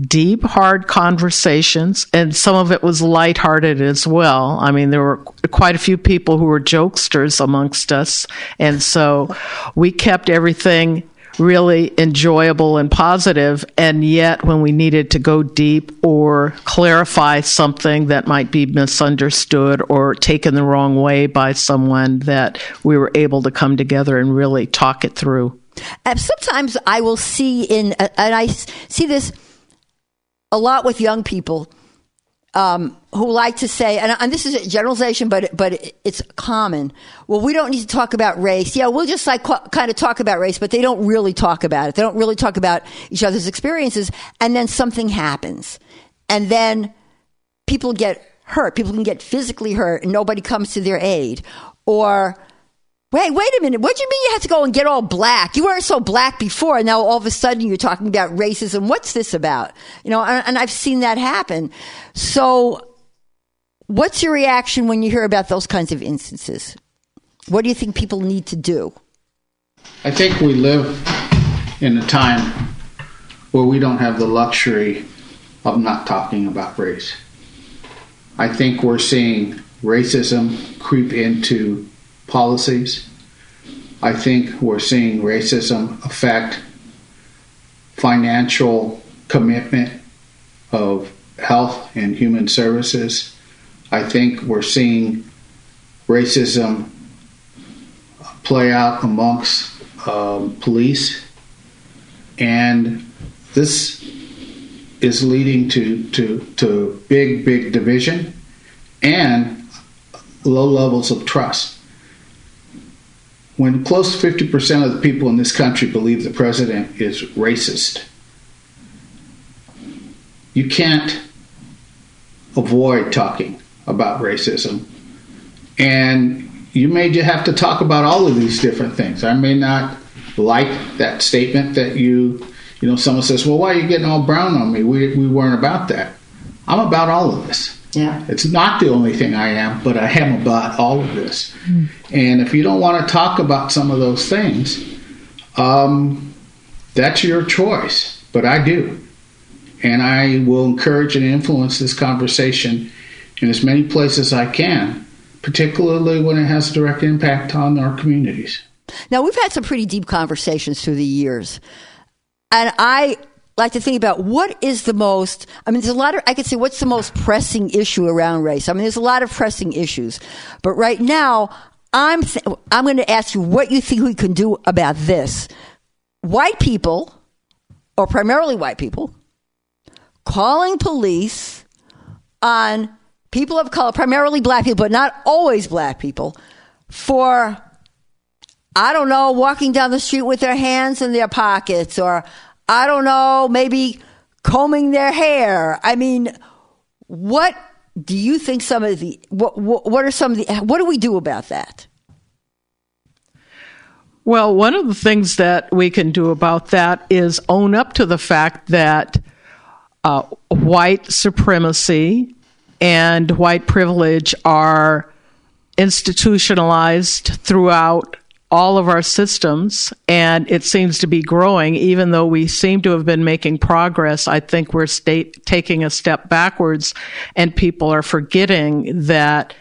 deep, hard conversations, and some of it was lighthearted as well. I mean, there were quite a few people who were jokesters amongst us. And so we kept everything really enjoyable and positive, and yet when we needed to go deep or clarify something that might be misunderstood or taken the wrong way by someone, that we were able to come together and really talk it through. Sometimes I will see in, and I see this a lot with young people um, who like to say, and, and, this is a generalization, but but it's common. Well, we don't need to talk about race. Yeah, we'll just like kind of talk about race, but they don't really talk about it. They don't really talk about each other's experiences, and then something happens, and then people get hurt. People can get physically hurt, and nobody comes to their aid, or Wait, wait a minute. What do you mean you have to go and get all black? You weren't so black before. And now all of a sudden you're talking about racism. What's this about? You know, and, and I've seen that happen. So what's your reaction when you hear about those kinds of instances? What do you think people need to do? I think we live in a time where we don't have the luxury of not talking about race. I think we're seeing racism creep into policies. I think we're seeing racism affect financial commitment of health and human services. I think we're seeing racism play out amongst um, police, and this is leading to, to, to big, big division and low levels of trust when close to 50% of the people in this country believe the president is racist, you can't avoid talking about racism. And you may just have to talk about all of these different things. I may not like that statement that you, you know, someone says, well, why are you getting all brown on me? We, we weren't about that. I'm about all of this. Yeah. It's not the only thing I am, but I am about all of this. Mm. And if you don't want to talk about some of those things, um, that's your choice. But I do. And I will encourage and influence this conversation in as many places as I can, particularly when it has a direct impact on our communities. Now, we've had some pretty deep conversations through the years. And I like to think about what is the most i mean there's a lot of i could say what's the most pressing issue around race. I mean there's a lot of pressing issues. But right now i'm th- i'm going to ask you what you think we can do about this. White people or primarily white people calling police on people of color primarily black people but not always black people for I don't know, walking down the street with their hands in their pockets or I don't know, maybe combing their hair. I mean, what do you think some of the what what, are some of the what do we do about that? Well, one of the things that we can do about that is own up to the fact that uh, white supremacy and white privilege are institutionalized throughout all of our systems, and it seems to be growing. Even though we seem to have been making progress, I think we're state, taking a step backwards, and people are forgetting that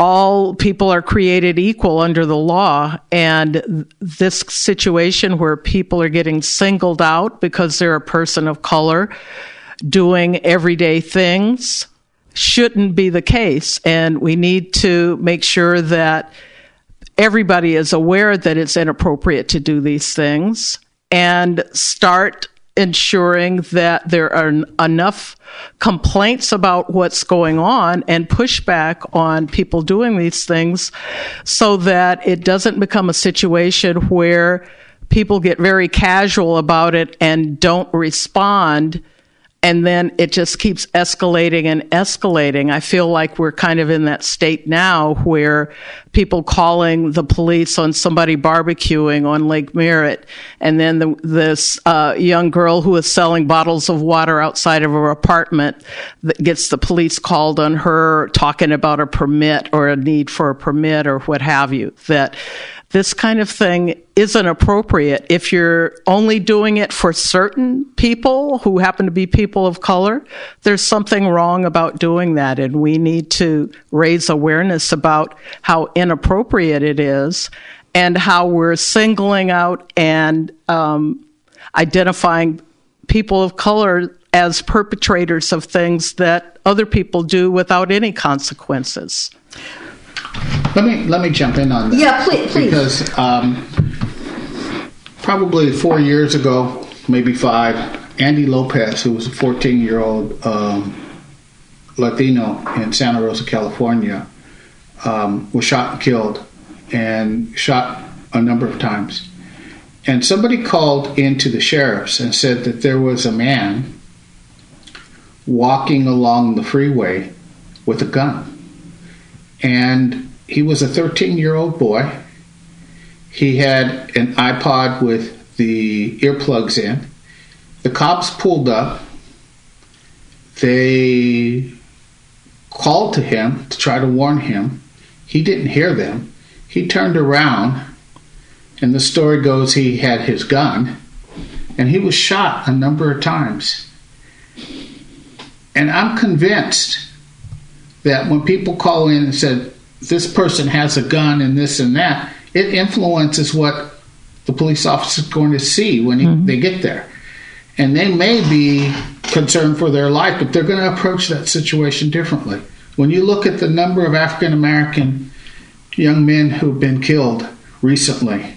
all people are created equal under the law. And this situation where people are getting singled out because they're a person of color doing everyday things shouldn't be the case. And we need to make sure that everybody is aware that it's inappropriate to do these things and start ensuring that there are enough complaints about what's going on and pushback on people doing these things so that it doesn't become a situation where people get very casual about it and don't respond and then it just keeps escalating and escalating. I feel like we're kind of in that state now where people calling the police on somebody barbecuing on Lake Merritt, and then the, this uh, young girl who is selling bottles of water outside of her apartment that gets the police called on her talking about a permit or a need for a permit or what have you. That this kind of thing isn't appropriate if you're only doing it for certain people who happen to be people of color. There's something wrong about doing that, and we need to raise awareness about how inappropriate it is and how we're singling out and um, identifying people of color as perpetrators of things that other people do without any consequences. Let me let me jump in on that. Yeah, please, please. Because um, probably four years ago, maybe five, Andy Lopez, who was a 14 year old um, Latino in Santa Rosa, California, um, was shot and killed, and shot a number of times. And somebody called into the sheriff's and said that there was a man walking along the freeway with a gun. And he was a 13 year old boy. He had an iPod with the earplugs in. The cops pulled up. They called to him to try to warn him. He didn't hear them. He turned around, and the story goes he had his gun, and he was shot a number of times. And I'm convinced that when people call in and said this person has a gun and this and that, it influences what the police officer is going to see when he, mm-hmm. they get there. And they may be concerned for their life, but they're going to approach that situation differently. When you look at the number of African American young men who've been killed recently,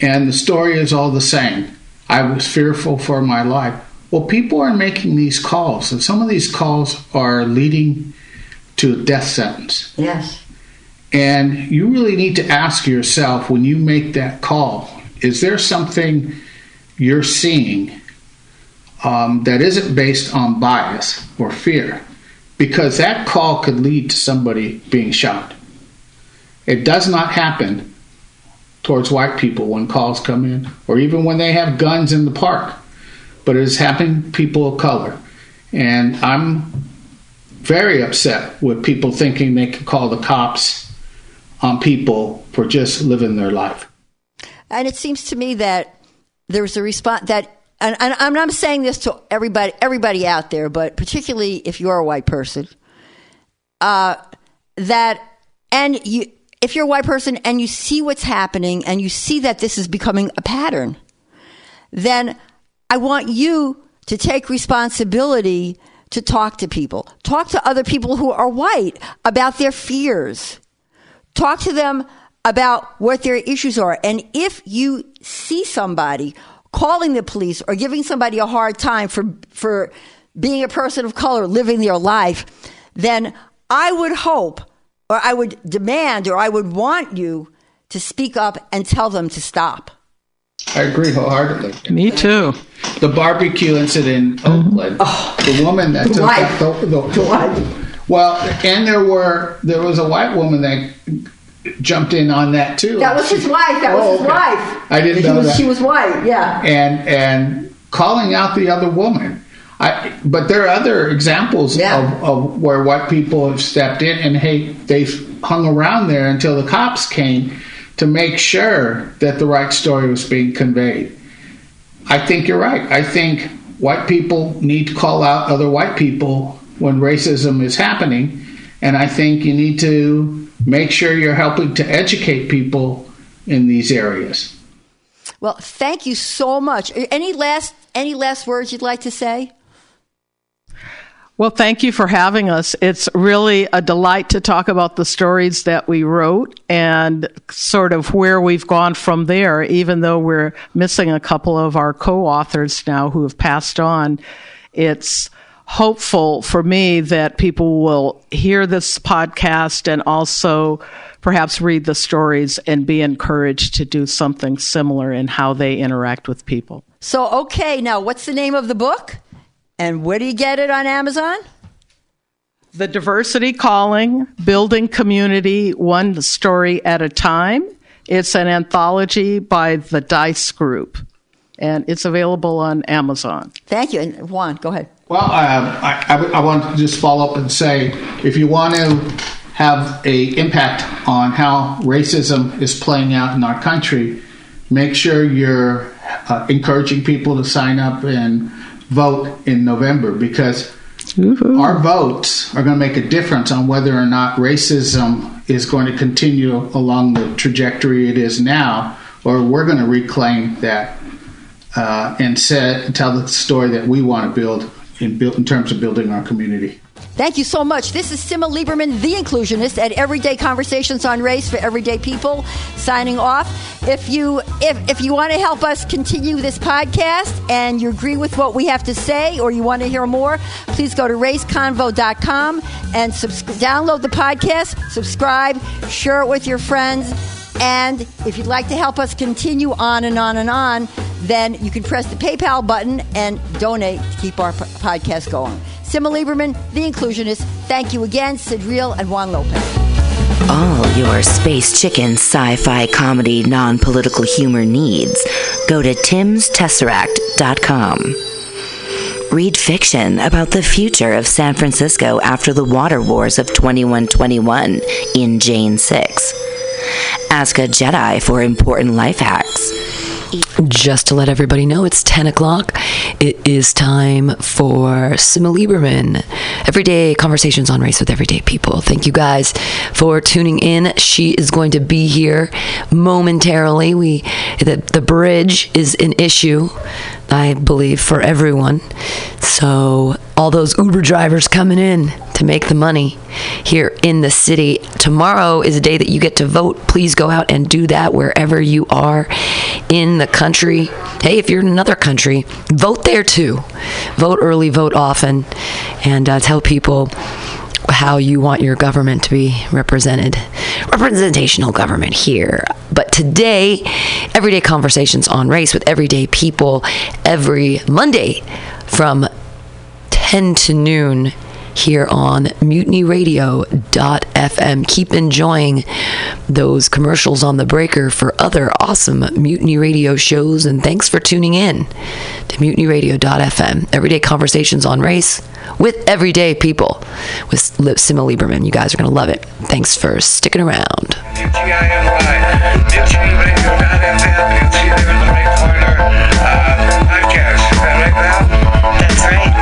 and the story is all the same. I was fearful for my life. Well, people are making these calls, and some of these calls are leading to a death sentence. Yes. And you really need to ask yourself when you make that call is there something you're seeing um, that isn't based on bias or fear? Because that call could lead to somebody being shot. It does not happen towards white people when calls come in, or even when they have guns in the park, but it is happening to people of color. And I'm very upset with people thinking they can call the cops on people for just living their life. And it seems to me that there's a response that, and, and I'm not saying this to everybody, everybody out there, but particularly if you're a white person, uh, that, and you, if you're a white person and you see what's happening and you see that this is becoming a pattern, then I want you to take responsibility to talk to people. Talk to other people who are white about their fears. Talk to them about what their issues are. And if you see somebody calling the police or giving somebody a hard time for, for being a person of color living their life, then I would hope or I would demand or I would want you to speak up and tell them to stop. I agree wholeheartedly. Me too. The barbecue incident in mm-hmm. Oakland, oh, the woman that took wife. the, the, the, well, and there were there was a white woman that jumped in on that too. That was his wife. That was oh, his okay. wife. I didn't he know was, that. She was white. Yeah. And and calling out the other woman. I, but there are other examples yeah. of, of where white people have stepped in and hey, they've hung around there until the cops came to make sure that the right story was being conveyed. I think you're right. I think white people need to call out other white people when racism is happening. And I think you need to make sure you're helping to educate people in these areas. Well, thank you so much. Any last any last words you'd like to say? Well, thank you for having us. It's really a delight to talk about the stories that we wrote and sort of where we've gone from there, even though we're missing a couple of our co authors now who have passed on. It's hopeful for me that people will hear this podcast and also perhaps read the stories and be encouraged to do something similar in how they interact with people. So, okay, now what's the name of the book? And where do you get it on Amazon? The Diversity Calling, Building Community One Story at a Time. It's an anthology by the Dice Group, and it's available on Amazon. Thank you. And Juan, go ahead. Well, um, I, I, I want to just follow up and say, if you want to have a impact on how racism is playing out in our country, make sure you're uh, encouraging people to sign up and vote in November because our votes are going to make a difference on whether or not racism is going to continue along the trajectory it is now, or we're going to reclaim that uh, and set, tell the story that we want to build in, build in terms of building our community. Thank you so much. This is Simma Lieberman, the inclusionist at Everyday Conversations on Race for Everyday People, signing off. If you if, if you want to help us continue this podcast and you agree with what we have to say or you want to hear more, please go to raceconvo.com and subs- download the podcast, subscribe, share it with your friends. And if you'd like to help us continue on and on and on, then you can press the PayPal button and donate to keep our p- podcast going. Simma Lieberman, the inclusionist. Thank you again, Sid Real and Juan Lopez. All your space chicken sci fi comedy non political humor needs, go to timstesseract.com. Read fiction about the future of San Francisco after the water wars of 2121 in Jane 6. Ask a Jedi for important life hacks. Just to let everybody know, it's 10 o'clock. It is time for Simma Lieberman. Everyday conversations on race with everyday people. Thank you guys for tuning in. She is going to be here momentarily. We the, the bridge is an issue, I believe, for everyone. So all those Uber drivers coming in to make the money here in the city. Tomorrow is a day that you get to vote. Please go out and do that wherever you are in the country. Hey, if you're in another country, vote there too. Vote early, vote often, and uh, tell people how you want your government to be represented. Representational government here. But today, everyday conversations on race with everyday people every Monday from 10 to noon here on mutinyradio.fm. Keep enjoying those commercials on the breaker for other awesome Mutiny Radio shows. And thanks for tuning in to mutinyradio.fm. Everyday conversations on race with everyday people with Simma Lieberman. You guys are going to love it. Thanks for sticking around. That's right.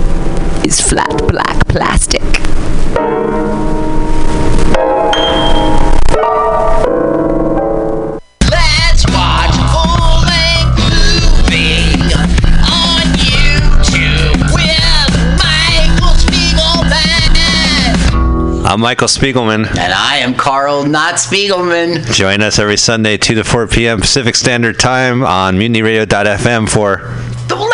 is flat black plastic. Let's watch a full-length on YouTube with Michael Spiegelman. I'm Michael Spiegelman. And I am Carl Not Spiegelman. Join us every Sunday, 2 to 4 p.m. Pacific Standard Time on mutinyradio.fm for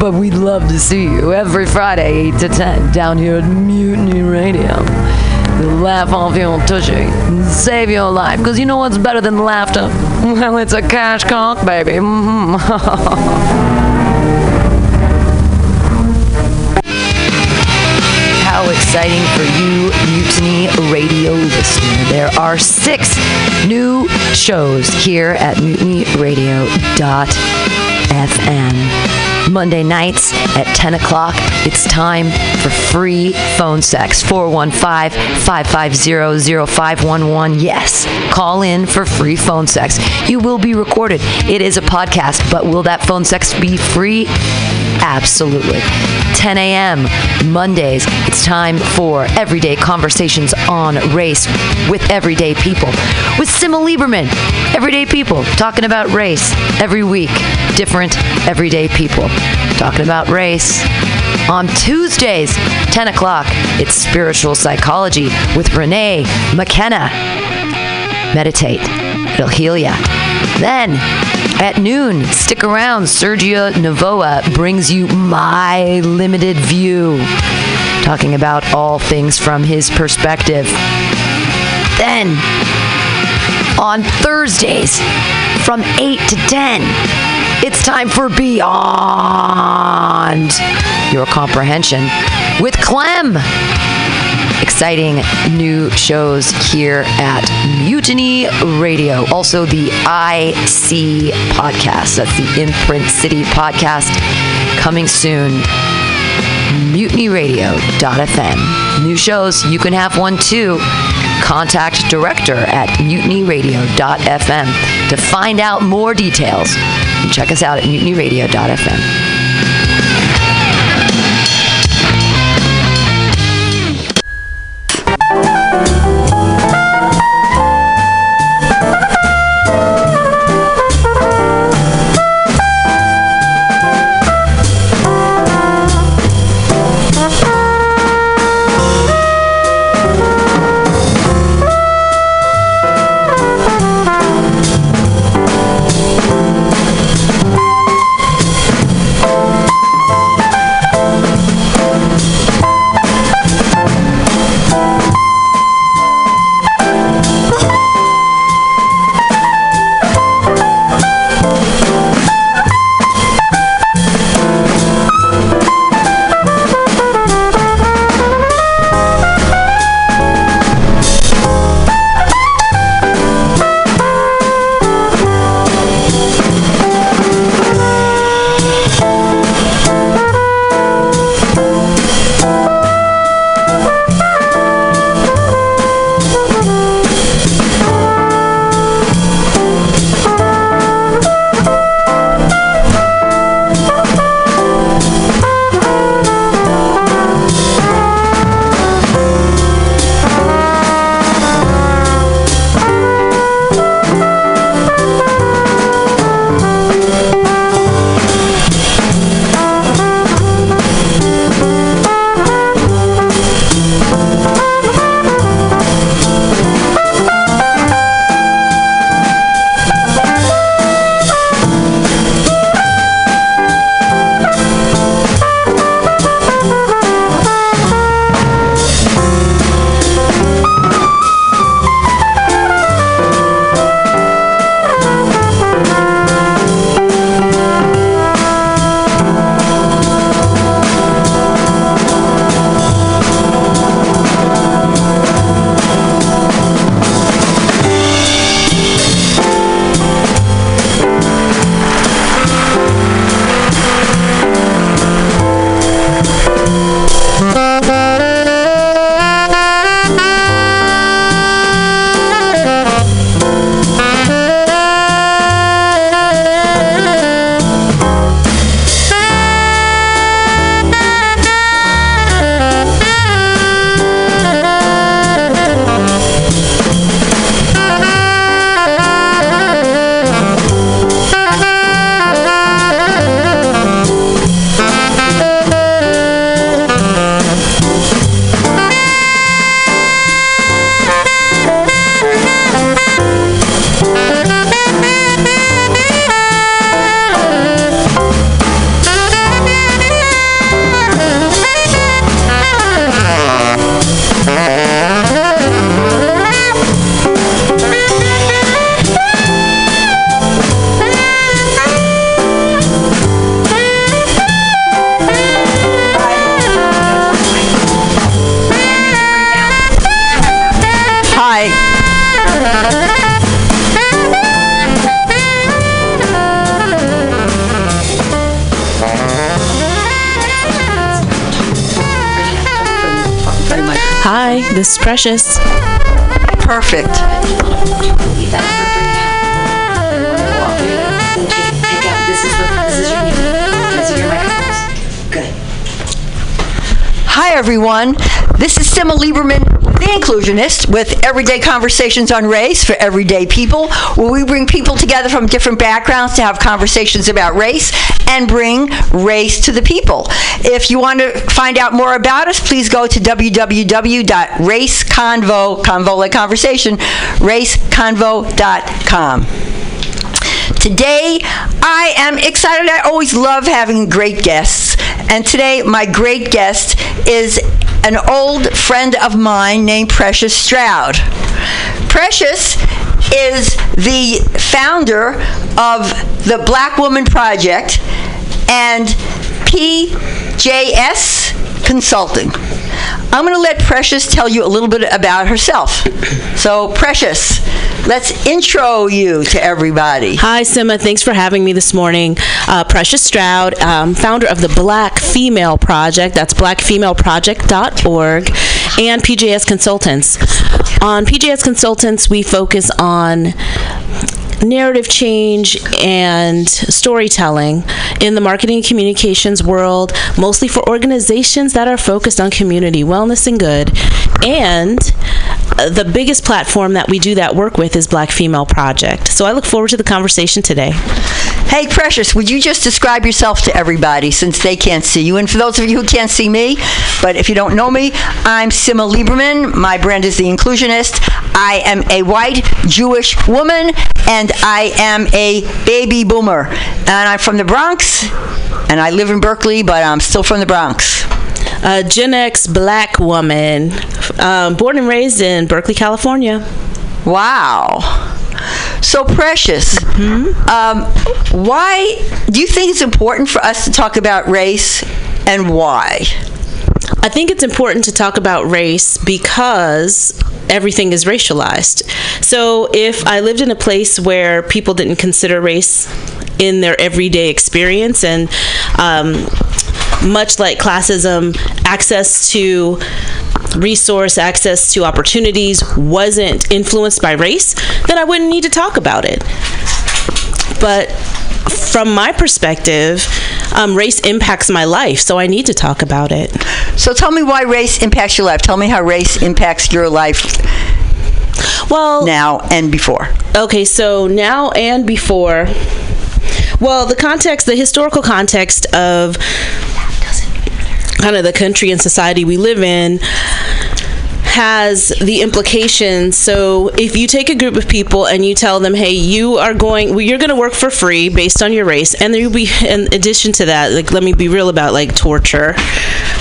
But we'd love to see you every Friday, 8 to 10, down here at Mutiny Radio. Laugh off your tushy and save your life. Because you know what's better than laughter? Well, it's a cash cock, baby. How exciting for you, Mutiny Radio listener. There are six new shows here at mutinyradio.fm. Monday nights at 10 o'clock, it's time for free phone sex. 415 550 0511. Yes, call in for free phone sex. You will be recorded. It is a podcast, but will that phone sex be free? Absolutely. 10 a.m. Mondays, it's time for everyday conversations on race with everyday people. With Simma Lieberman, everyday people talking about race every week. Different everyday people talking about race. On Tuesdays, 10 o'clock, it's spiritual psychology with Renee McKenna. Meditate, it'll heal ya. Then, at noon, stick around. Sergio Navoa brings you My Limited View, talking about all things from his perspective. Then, on Thursdays, from 8 to 10, it's time for Beyond Your Comprehension with Clem exciting new shows here at Mutiny Radio. Also, the IC podcast. That's the Imprint City podcast coming soon. MutinyRadio.fm. New shows, you can have one too. Contact director at mutinyradio.fm to find out more details. Check us out at mutinyradio.fm. Precious. Inclusionist, with Everyday Conversations on Race for Everyday People, where we bring people together from different backgrounds to have conversations about race and bring race to the people. If you want to find out more about us, please go to www.raceconvo, convo like conversation, raceconvo.com. Today, I am excited. I always love having great guests. And today, my great guest is an old friend of mine named Precious Stroud. Precious is the founder of the Black Woman Project and PJS Consulting. I'm going to let Precious tell you a little bit about herself. So, Precious, let's intro you to everybody. Hi, Simma. Thanks for having me this morning. Uh, Precious Stroud, um, founder of the Black Female Project. That's blackfemaleproject.org and PJS Consultants. On PJS Consultants, we focus on narrative change and storytelling in the marketing and communications world, mostly for organizations that are focused on community wellness and good. And uh, the biggest platform that we do that work with is Black Female Project. So I look forward to the conversation today. Hey, Precious, would you just describe yourself to everybody since they can't see you? And for those of you who can't see me, but if you don't know me, I'm Simma Lieberman. My brand is The Inclusionist. I am a white Jewish woman, and I am a baby boomer. And I'm from the Bronx, and I live in Berkeley, but I'm still from the Bronx. A Gen X black woman, um, born and raised in Berkeley, California. Wow. So precious. Mm-hmm. Um, why do you think it's important for us to talk about race, and why? I think it's important to talk about race because everything is racialized. So if I lived in a place where people didn't consider race in their everyday experience and um, much like classism, access to resource, access to opportunities wasn't influenced by race, then I wouldn't need to talk about it. But from my perspective, um, race impacts my life, so I need to talk about it. So tell me why race impacts your life. Tell me how race impacts your life. Well, now and before. Okay, so now and before. Well, the context, the historical context of kind of the country and society we live in has the implications. So if you take a group of people and you tell them, "Hey, you are going, well, you're going to work for free based on your race," and there will be, in addition to that, like let me be real about like torture,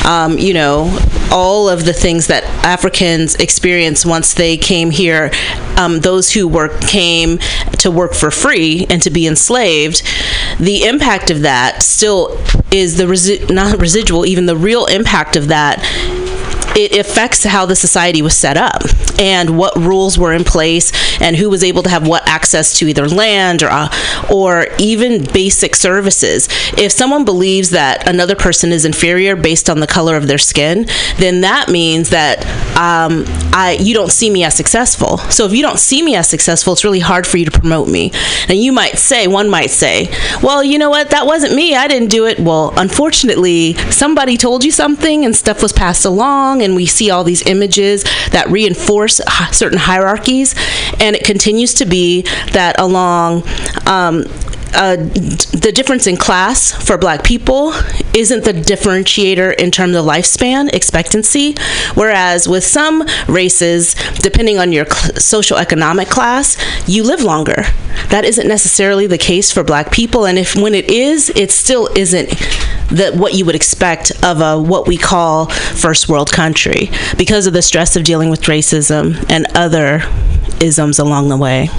um, you know, all of the things that Africans experience once they came here. Um, those who work came to work for free and to be enslaved. The impact of that still is the resi- not residual, even the real impact of that it affects how the society was set up and what rules were in place and who was able to have what access to either land or uh, or even basic services. If someone believes that another person is inferior based on the color of their skin, then that means that um, I you don't see me as successful. So if you don't see me as successful, it's really hard for you to promote me. And you might say, one might say, well, you know what, that wasn't me. I didn't do it. Well, unfortunately, somebody told you something and stuff was passed along and we see all these images that reinforce certain hierarchies. And it continues to be that along um, uh, the difference in class for black people isn't the differentiator in terms of lifespan expectancy. Whereas with some races depending on your cl- social economic class you live longer. That isn't necessarily the case for black people. And if when it is it still isn't that what you would expect of a what we call first world country because of the stress of dealing with racism and other isms along the way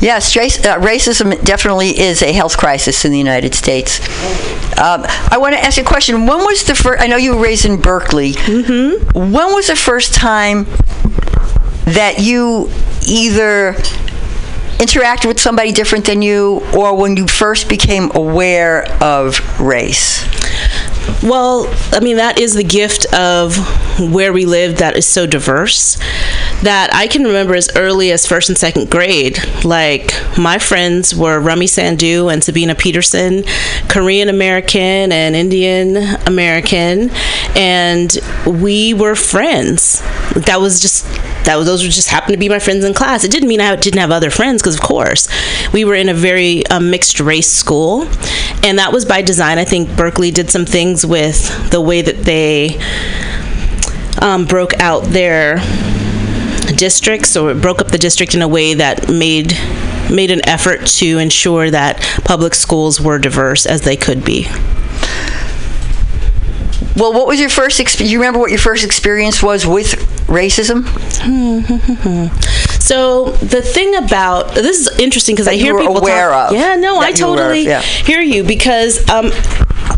Yes, race, uh, racism definitely is a health crisis in the United States. Um, I want to ask you a question. When was the first? I know you were raised in Berkeley. Mm-hmm. When was the first time that you either interacted with somebody different than you, or when you first became aware of race? Well, I mean, that is the gift of where we live that is so diverse that I can remember as early as first and second grade. Like, my friends were Rummy Sandu and Sabina Peterson, Korean American and Indian American, and we were friends. That was just, that was, those just happened to be my friends in class. It didn't mean I didn't have other friends, because of course, we were in a very um, mixed race school, and that was by design. I think Berkeley did some things with the way that they um, broke out their districts or broke up the district in a way that made made an effort to ensure that public schools were diverse as they could be. Well, what was your first? Exp- you remember what your first experience was with racism? So the thing about this is interesting because I hear people aware talk. of. Yeah, no, I That you aware of, totally yeah. hear you because um,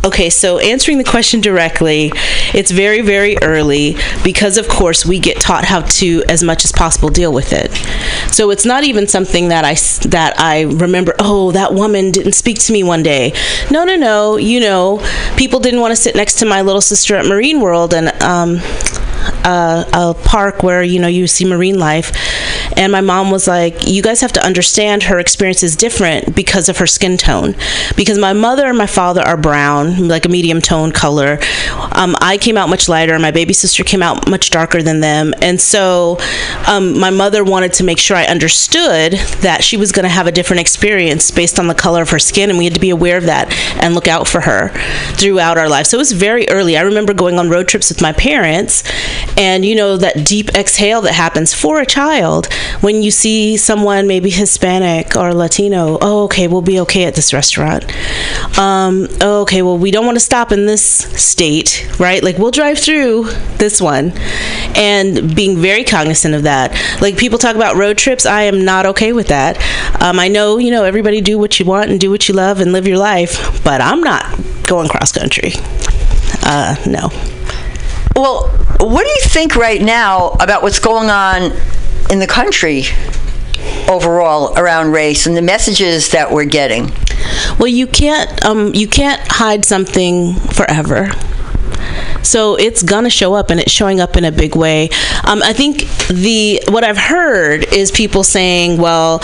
okay, so answering the question directly, it's very very early because of course we get taught how to as much as possible deal with it. So it's not even something that I that I remember. Oh, that woman didn't speak to me one day. No, no, no. You know, people didn't want to sit next to my little sister at Marine World and um, uh, a park where you know you see marine life. And my mom was like you guys have to understand her experience is different because of her skin tone. Because my mother and my father are brown like a medium tone color. Um, i came out much lighter. My baby sister came out much darker than them. And so um, my mother wanted to make sure i understood that she was going to have a different experience based on the color of her skin and we had to be aware of that and look out for her throughout our life so it was very early. I remember going on road trips with my parents and you know that deep exhale that happens for a child when you see someone maybe hispanic or latino oh okay we'll be okay at this restaurant. Um, oh, okay well we don't want to stop in this state right? Like we'll drive through this one. And being very cognizant of that. Like people talk about road trips. I am not okay with that. Um, i know you know everybody do what you want and do what you love and live your life but i'm not going cross country. Uh, no Well, what do you think right now about what's going on in the country overall around race and the messages that we're getting? Well, you can't um, you can't hide something forever. So it's gonna show up, and it's showing up in a big way. Um, I think the what I've heard is people saying, "Well,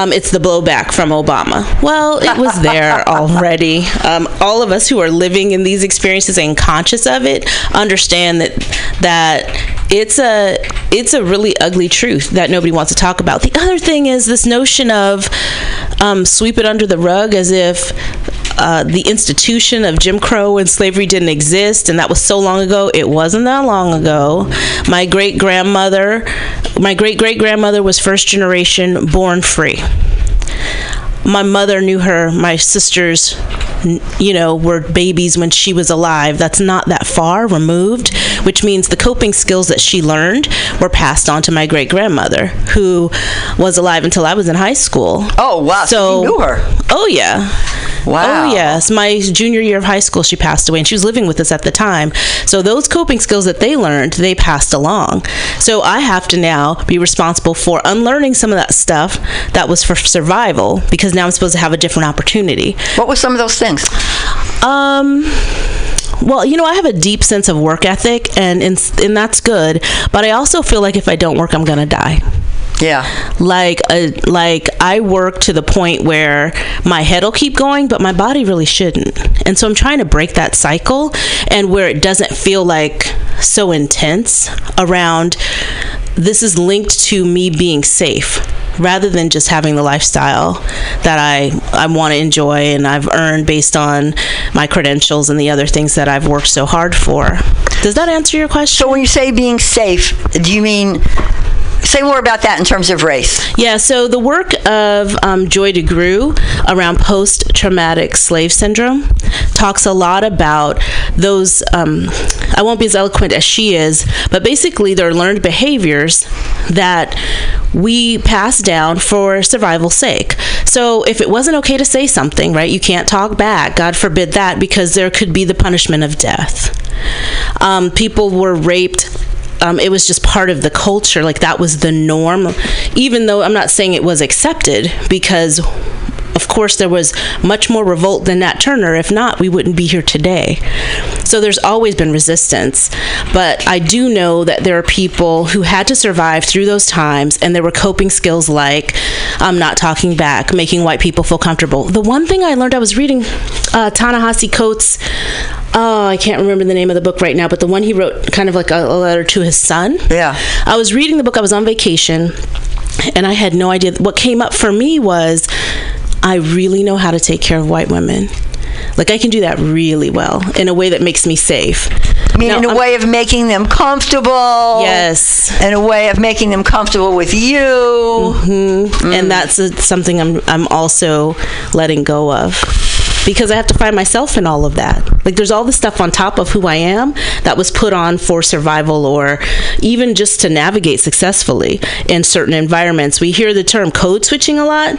um, it's the blowback from Obama." Well, it was there already. Um, all of us who are living in these experiences and conscious of it understand that that it's a it's a really ugly truth that nobody wants to talk about. The other thing is this notion of um, sweep it under the rug as if uh, the institution of Jim Crow and slavery didn't exist, and that was so long ago. It wasn't that long ago. My great grandmother, my great great grandmother was first generation born free. My mother knew her. My sisters, you know, were babies when she was alive. That's not that far removed, which means the coping skills that she learned were passed on to my great grandmother, who was alive until I was in high school. Oh wow! So, you knew her. Oh yeah. Wow. Oh yes. My junior year of high school she passed away and she was living with us at the time. So those coping skills that they learned, they passed along. So I have to now be responsible for unlearning some of that stuff that was for survival because now I'm supposed to have a different opportunity. What were some of those things? Um well, you know, I have a deep sense of work ethic and and, and that's good, but I also feel like if I don't work I'm going to die. Yeah. Like uh, like I work to the point where my head'll keep going, but my body really shouldn't. And so I'm trying to break that cycle and where it doesn't feel like so intense around this is linked to me being safe rather than just having the lifestyle that I I want to enjoy and I've earned based on my credentials and the other things that I've worked so hard for. Does that answer your question? So when you say being safe, do you mean say more about that in terms of race? Yeah, so the work of um, Joy DeGruy around post traumatic slave syndrome talks a lot about those. Um, I won't be as eloquent as she is, but basically, they're learned behaviors that we pass down for survival's sake. So if it wasn't okay to say something, right, you can't talk back. God forbid that, because there could be the punishment of death. Um, people were raped um, it was just part of the culture like that was the norm. Even though i'm not saying it was accepted because of course, there was much more revolt than Nat Turner. If not, we wouldn't be here today. So there's always been resistance. But I do know that there are people who had to survive through those times, and there were coping skills like I'm not talking back, making white people feel comfortable. The one thing I learned, I was reading uh, Ta-Nehisi Coates. Oh, I can't remember the name of the book right now, but the one he wrote, kind of like a, a letter to his son. Yeah. I was reading the book. I was on vacation, and I had no idea. What came up for me was, I really know how to take care of white women. Like I can do that really well in a way that makes me safe. I mean, in a way of making them comfortable. Yes. In a way of making them comfortable with you. Mm-hmm. And that's uh something I'm I'm also letting go of. Because I have to find myself in all of that. Like there's all this stuff on top of who I am that was put on for survival or even just to navigate successfully in certain environments. We hear the term code switching a lot.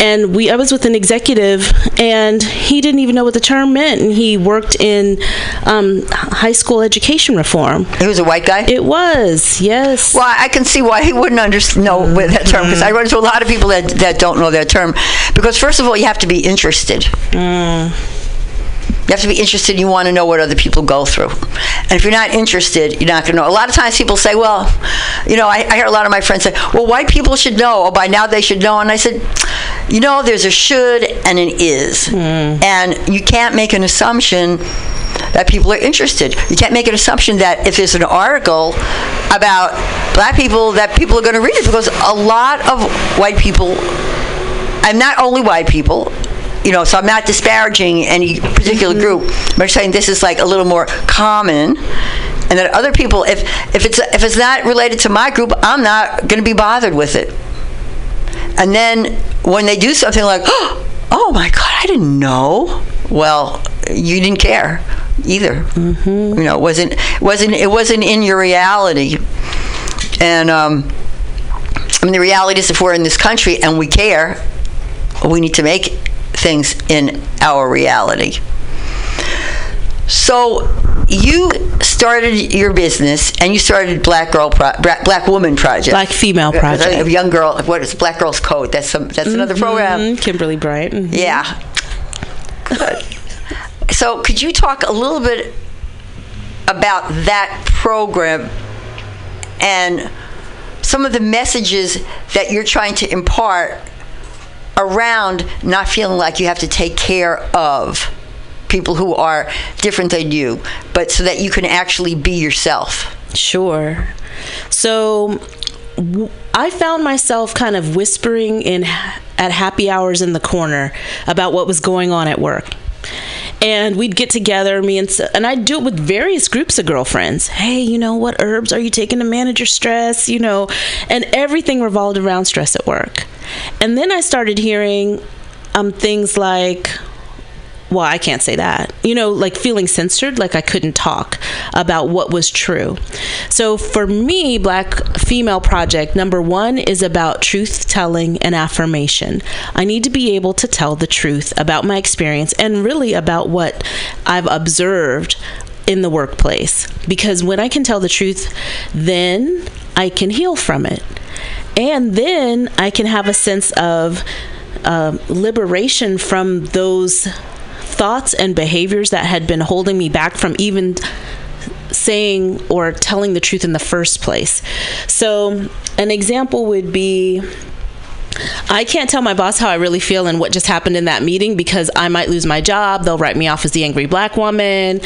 And we I was with an executive and he didn't even know what the term meant and he worked in um, high school education reform. He was a white guy? It was, yes. Well, I can see why he wouldn't under- know that term because I run into a lot of people that, that don't know that term. Because, first of all, you have to be interested. You have to be interested. You want to know what other people go through. And if you're not interested, you're not going to know. A lot of times people say, well, you know, I, I hear a lot of my friends say, well, white people should know. Oh, by now they should know. And I said, you know, there's a should and an is. Hmm. And you can't make an assumption that people are interested. You can't make an assumption that if there's an article about black people, that people are going to read it because a lot of white people, and not only white people, you know, so I'm not disparaging any particular group. I'm just saying this is like a little more common, and that other people, if if it's if it's not related to my group, I'm not going to be bothered with it. And then when they do something like, oh my God, I didn't know. Well, you didn't care either. You know, it wasn't wasn't it wasn't in your reality. And um, I mean, the reality is, if we're in this country and we care, we need to make things in our reality. So you started your business and you started Black Girl Pro- Black Woman Project. Black Female uh, uh, project. A young girl. What is Black Girls Code? That's some. That's mm-hmm. another program. Kimberly Bryant. mhm. Yeah. Good. So could you talk a little bit about that program and some of the messages that you're trying to impart around not feeling like you have to take care of people who are different than you, but so that you can actually be yourself. Sure. So I found myself kind of whispering in at happy hours in the corner about what was going on at work. And we'd get together, me and and I'd do it with various groups of girlfriends. Hey, you know what herbs are you taking to manage your stress? You know, and everything revolved around stress at work. And then I started hearing um, things like, well, I can't say that. You know, like feeling censored, like I couldn't talk about what was true. So for me, Black Female Project, number one is about truth telling and affirmation. I need to be able to tell the truth about my experience and really about what I've observed in the workplace. Because when I can tell the truth, then I can heal from it. And then I can have a sense of um liberation from those thoughts and behaviors that had been holding me back from even saying or telling the truth in the first place. So, an example would be I can't tell my boss how I really feel and what just happened in that meeting because I might lose my job. They'll write me off as the angry black woman.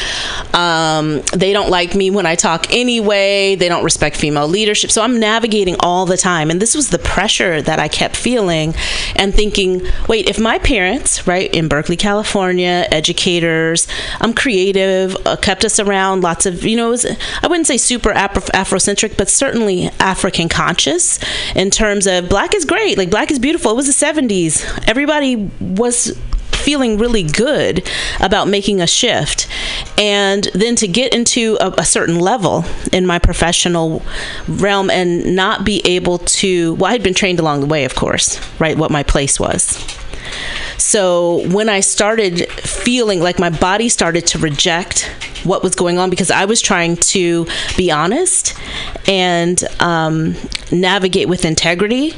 Um, they don't like me when I talk anyway. They don't respect female leadership. So I'm navigating all the time. And this was the pressure that I kept feeling and thinking, wait, if my parents, right, in Berkeley, California, educators, I'm creative, uh, kept us around, lots of, you know, was, I wouldn't say super Afro- Afrocentric, but certainly African conscious in terms of black is great, like black is beautiful. It was the 70s. Everybody was feeling really good about making a shift. And then to get into a, a certain level in my professional realm and not be able to, well, I had been trained along the way, of course, right, what my place was. So when I started feeling like my body started to reject what was going on because I was trying to be honest and um, navigate with integrity,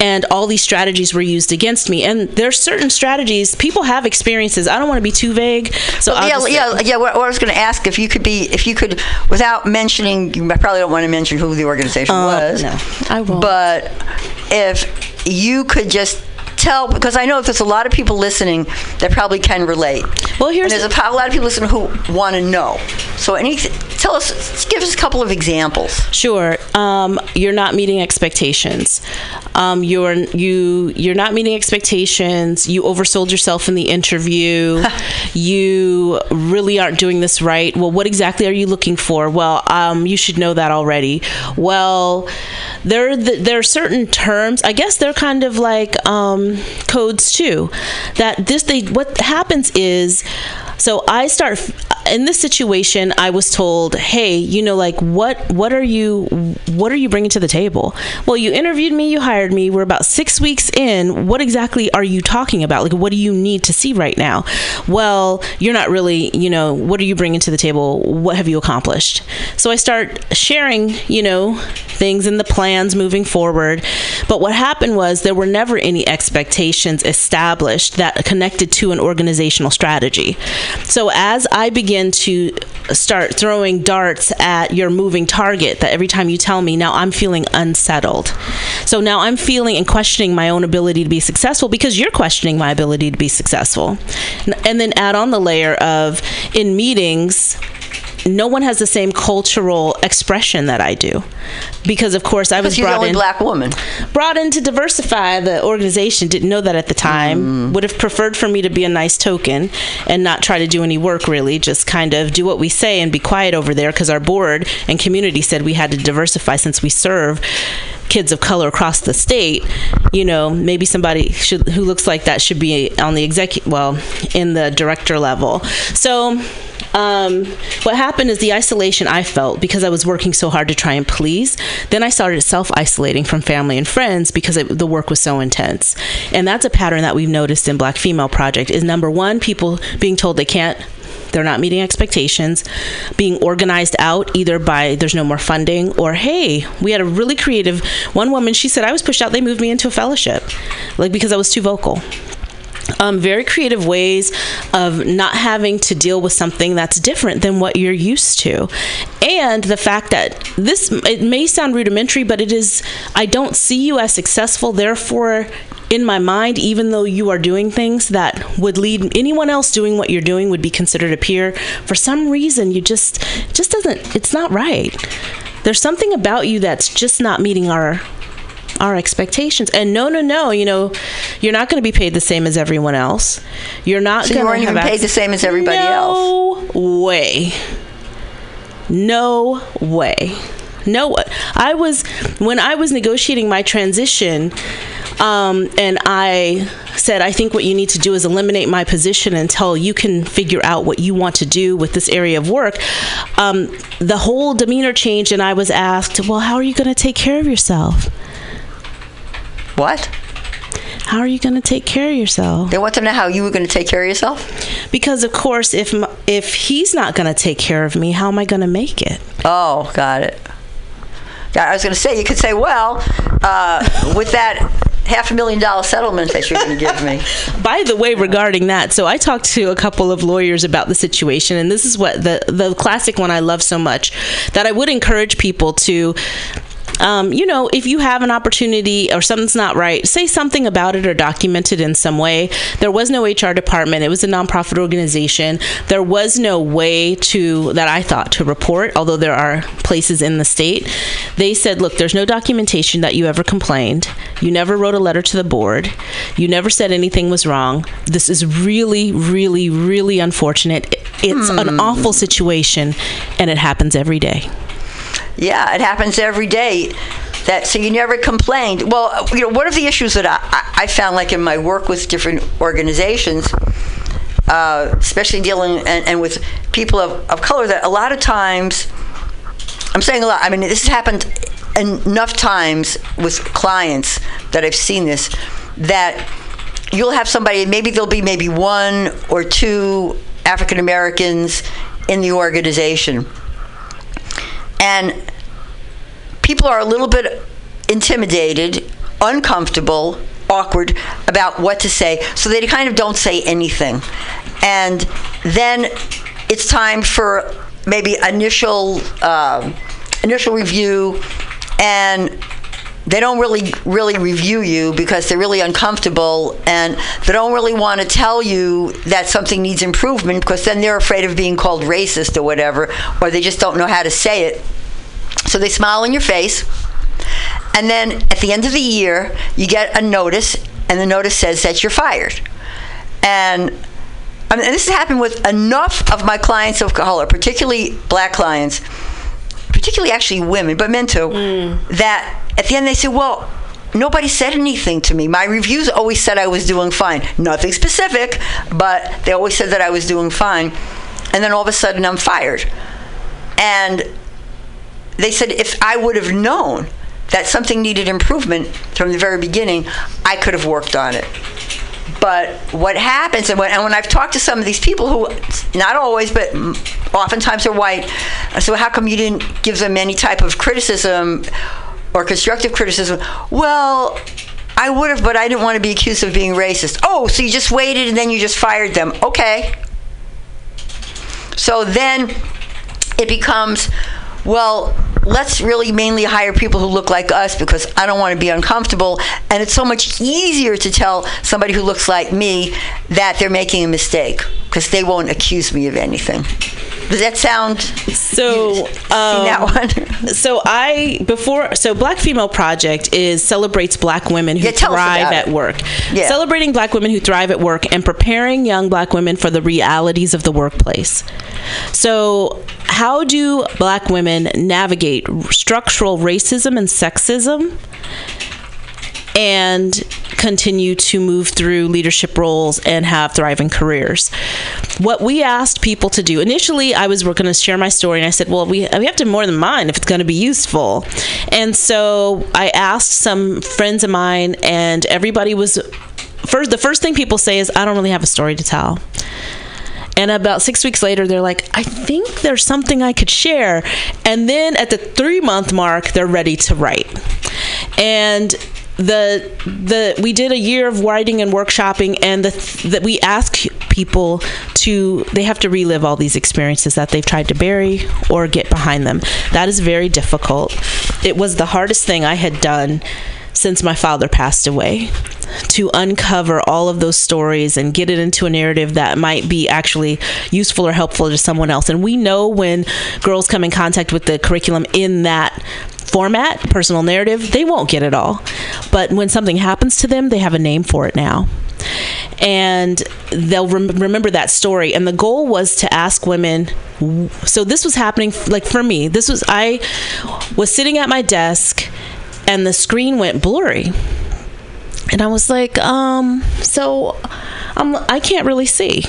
and all these strategies were used against me. And there's certain strategies people have experiences. I don't want to be too vague, so Well, yeah, yeah, yeah. What, I was going to ask if you could be, if you could, without mentioning, you probably don't want to mention who the organization was. Uh, no, I won't. But if you could just tell, because I know there's a lot of people listening that probably can relate. Well, here's and there's a, a lot of people listening who want to know. So, any, tell us, give us a couple of examples. Sure. Um, you're not meeting expectations. Um, you're you you're not meeting expectations. You oversold yourself in the interview. you really aren't doing this right. Well, what exactly are you looking for? Well, um, you should know that already. Well, there there are certain terms. I guess they're kind of like um, codes too. That this they what happens is. So I start in this situation. I was told, "Hey, you know, like what what are you what are you bringing to the table?" Well, you interviewed me, you hired me. We're about six weeks in. What exactly are you talking about? Like, what do you need to see right now? Well, you're not really, you know, what are you bringing to the table? What have you accomplished? So I start sharing, you know, things and the plans moving forward. But what happened was there were never any expectations established that connected to an organizational strategy. So as I begin to start throwing darts at your moving target, that every time you tell me, now I'm feeling unsettled. So now I'm feeling and questioning my own ability to be successful because you're questioning my ability to be successful. And then add on the layer of in meetings, no one has the same cultural expression that I do, because of course I was Because you're the brought in black woman. brought in to diversify the organization. Didn't know that at the time. Mm. Would have preferred for me to be a nice token and not try to do any work really. Just kind of do what we say and be quiet over there because our board and community said we had to diversify since we serve kids of color across the state. You know, maybe somebody should who looks like that should be on the executive, well, in the director level. So um, what happened is the isolation I felt because I was working so hard to try and please. Then I started self isolating from family and friends because it, the work was so intense. And that's a pattern that we've noticed in Black Female Project is number one, people being told they can't they're not meeting expectations being organized out either by there's no more funding or hey we had a really creative one woman she said i was pushed out they moved me into a fellowship like because i was too vocal um, very creative ways of not having to deal with something that's different than what you're used to. And the fact that this it may sound rudimentary but it is i don't see you as successful. Therefore in my mind even though you are doing things that would lead anyone else doing what you're doing would be considered a peer for some reason you just, just doesn't it's not right. There's something about you that's just not meeting our our expectations. And no, no, no, you know, you're not going to be paid the same as everyone else. You're not So going to weren't even paid the same as everybody else. no way. No way. No, I was when I was negotiating my transition, um, and I said, I think what you need to do is eliminate my position until you can figure out what you want to do with this area of work. Um, the whole demeanor changed, and I was asked, Well, how are you going to take care of yourself? What? How are you going to take care of yourself? They want to know how you were going to take care of yourself. Because of course, if if he's not going to take care of me, how am I going to make it? Oh, got it. I was going to say, you could say, well, uh, with that half a million dollar settlement that you're going to give me. By the way, regarding that, so I talked to a couple of lawyers about the situation, and this is what the the classic one I love so much that I would encourage people to. Um, you know, if you have an opportunity or something's not right, say something about it or document it in some way. There was no HR department. It was a nonprofit organization. There was no way to, that I thought, to report, although there are places in the state. They said, look, there's no documentation that you ever complained. You never wrote a letter to the board. You never said anything was wrong. This is really, really, really unfortunate. It's an awful situation, and it happens every day. Yeah, it happens every day. That so you never complained. Well, you know, one of the issues that I, I- found, like in my work with different organizations, uh, especially dealing and, and with people of, of color, that a lot of times, I'm saying a lot. I mean, this has happened enough times with clients that I've seen this that you'll have somebody. Maybe there'll be maybe one or two African Americans in the organization and people are a little bit intimidated uncomfortable, awkward about what to say, so they kind of don't say anything. And then it's time for maybe initial um, initial review, and they don't really really review you because they're really uncomfortable and they don't really want to tell you that something needs improvement because then they're afraid of being called racist or whatever or they just don't know how to say it. So they smile in your face and then at the end of the year you get a notice and the notice says that you're fired. And I mean, this has happened with enough of my clients of color, particularly black clients, particularly actually women, but men too, that at the end they say, well, nobody said anything to me. My reviews always said I was doing fine. Nothing specific, but they always said that I was doing fine. And then all of a sudden I'm fired. And they said if I would have known that something needed improvement from the very beginning, I could have worked on it. But what happens, and when, and when I've talked to some of these people who, not always, but oftentimes are white, so how come you didn't give them any type of criticism or constructive criticism? Well, I would have, but I didn't want to be accused of being racist. Oh, so you just waited and then you just fired them. Okay. So then it becomes, well, let's really mainly hire people who look like us because I don't want to be uncomfortable. And it's so much easier to tell somebody who looks like me that they're making a mistake because they won't accuse me of anything. Does that sound so? Um, that one? so I before so Black Female Project is celebrates Black women who Yeah, thrive at it. work. Yeah. Celebrating Black women who thrive at work and preparing young Black women for the realities of the workplace. So, how do Black women navigate structural racism and sexism? And continue to move through leadership roles and have thriving careers. What we asked people to do initially, I was going to share my story, and I said, "Well, we we have to more than mine if it's going to be useful." And so I asked some friends of mine, and everybody was first. The first thing people say is, "I don't really have a story to tell." And about six weeks later, they're like, I think there's something I could share. And then at the three month mark, they're ready to write. And the the we did a year of writing and workshopping and the that we ask people to they have to relive all these experiences that they've tried to bury or get behind them. That is very difficult. It was the hardest thing i had done since my father passed away to uncover all of those stories and get it into a narrative that might be actually useful or helpful to someone else. And we know when girls come in contact with the curriculum in that format, personal narrative, they won't get it all. But when something happens to them, they have a name for it now. And they'll rem- remember that story. And the goal was to ask women. So this was happening, like for me, this was, I was sitting at my desk and the screen went blurry and I was like, um, so um, I can't really see.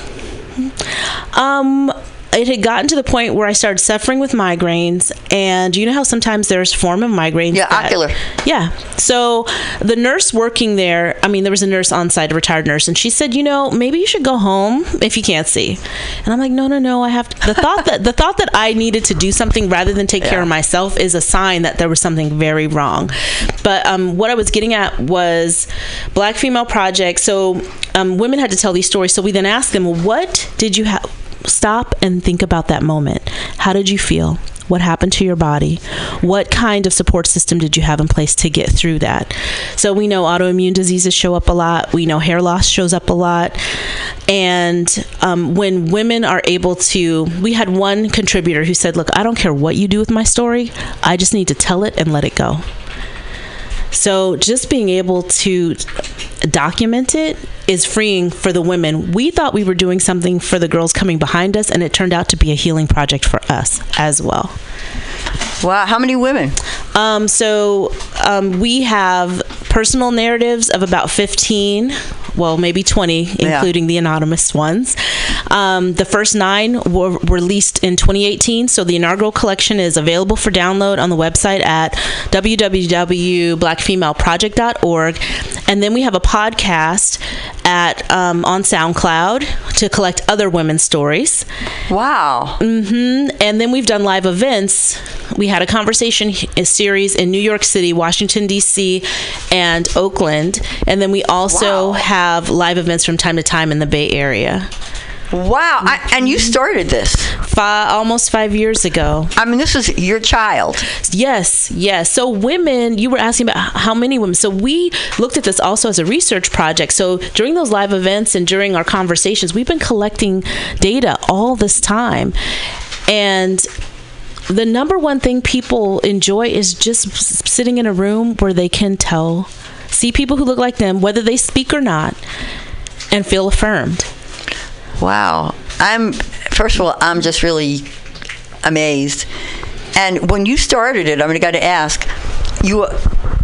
Um, it had gotten to the point where I started suffering with migraines, and you know how sometimes there's form of migraines. Yeah, that- ocular. Yeah. So the nurse working there, I mean, there was a nurse on site, a retired nurse, and she said, you know, maybe you should go home if you can't see. And I'm like, no, no, no, I have to. The thought that the thought that I needed to do something rather than take care of myself is a sign that there was something very wrong. But um, what I was getting at was Black Female Project. So um, women had to tell these stories. So we then asked them, well, what did you have? Stop and think about that moment. How did you feel? What happened to your body? What kind of support system did you have in place to get through that? So we know autoimmune diseases show up a lot. We know hair loss shows up a lot. And um, when women are able to, we had one contributor who said, Look, I don't care what you do with my story, I just need to tell it and let it go. So just being able to document it is freeing for the women. We thought we were doing something for the girls coming behind us, and it turned out to be a healing project for us as well. Wow, how many women? Um, so um, we have personal narratives of about 15 well, maybe 20, Yeah. including the anonymous ones. Um, the first nine were released in 2018, so the inaugural collection is available for download on the website at www.blackfemaleproject.org. And then we have a podcast at um, on SoundCloud to collect other women's stories. Wow. hmm And then we've done live events. We had a conversation series in New York City, Washington D.C., and Oakland. And then we also have live events from time to time in the Bay Area. Wow. I, and you started this five, almost five years ago. I mean, this is your child. Yes, yes. So women, you were asking about how many women. So we looked at this also as a research project. So during those live events and during our conversations, we've been collecting data all this time. And the number one thing people enjoy is just sitting in a room where they can tell, see people who look like them, whether they speak or not, and feel affirmed. Wow. I'm first of all, I'm just really amazed. And when you started it, I'm got to ask you.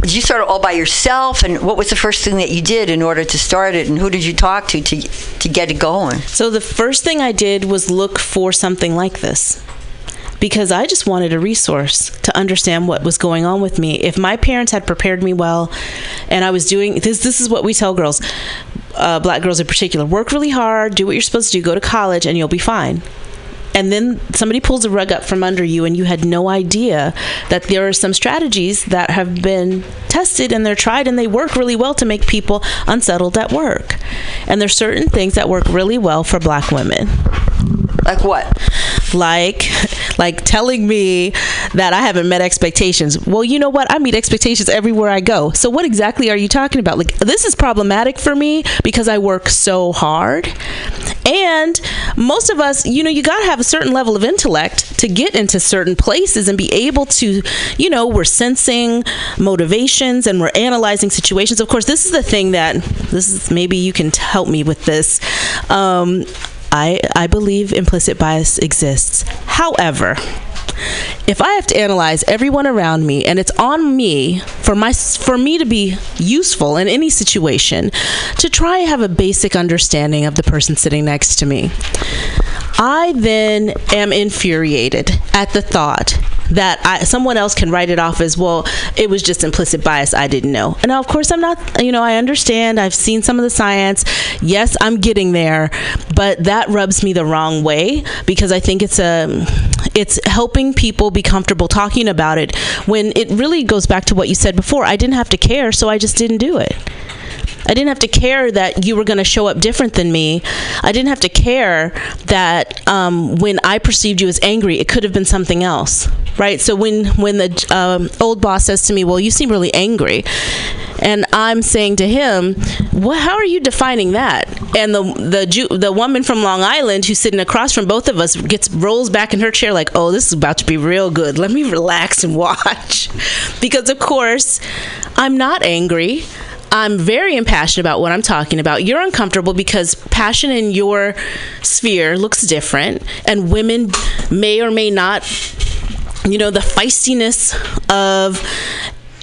Did you start it all by yourself? And what was the first thing that you did in order to start it? And who did you talk to to to get it going? So the first thing I did was look for something like this. Because I just wanted a resource to understand what was going on with me. If my parents had prepared me well, and I was doing this, this is what we tell girls, uh, black girls in particular: work really hard, do what you're supposed to do, go to college, and you'll be fine. And then somebody pulls a rug up from under you and you had no idea that there are some strategies that have been tested and they're tried and they work really well to make people unsettled at work. And there's certain things that work really well for black women. Like what? Like like telling me that i haven't met expectations. Well you know what? I meet expectations everywhere i go. So what exactly are you talking about? Like this is problematic for me because i work so hard. And most of us you know you got to have a certain level of intellect to get into certain places and be able to you know we're sensing motivations and we're analyzing situations. Of course this is the thing that this is maybe you can help me with this. Um, I, I believe implicit bias exists. However, if I have to analyze everyone around me and it's on me for my for me to be useful in any situation to try have a basic understanding of the person sitting next to me. I then am infuriated at the thought that I, someone else can write it off as well it was just implicit bias i didn't know. And now of course i'm not you know i understand. I've seen some of the science. Yes i'm getting there but that rubs me the wrong way because i think it's a it's helping people be comfortable talking about it when it really goes back to what you said before. I didn't have to care so i just didn't do it I didn't have to care that you were going to show up different than me. I didn't have to care that um, when I perceived you as angry, it could have been something else, right? So when when the um, old boss says to me, "Well, you seem really angry," and I'm saying to him, "What? How are you defining that?" And the the Jew, the woman from Long Island who's sitting across from both of us gets rolls back in her chair like, "Oh, this is about to be real good. Let me relax and watch," because of course, I'm not angry. I'm very impassioned about what I'm talking about. You're uncomfortable because passion in your sphere looks different, and women may or may not, you know, the feistiness of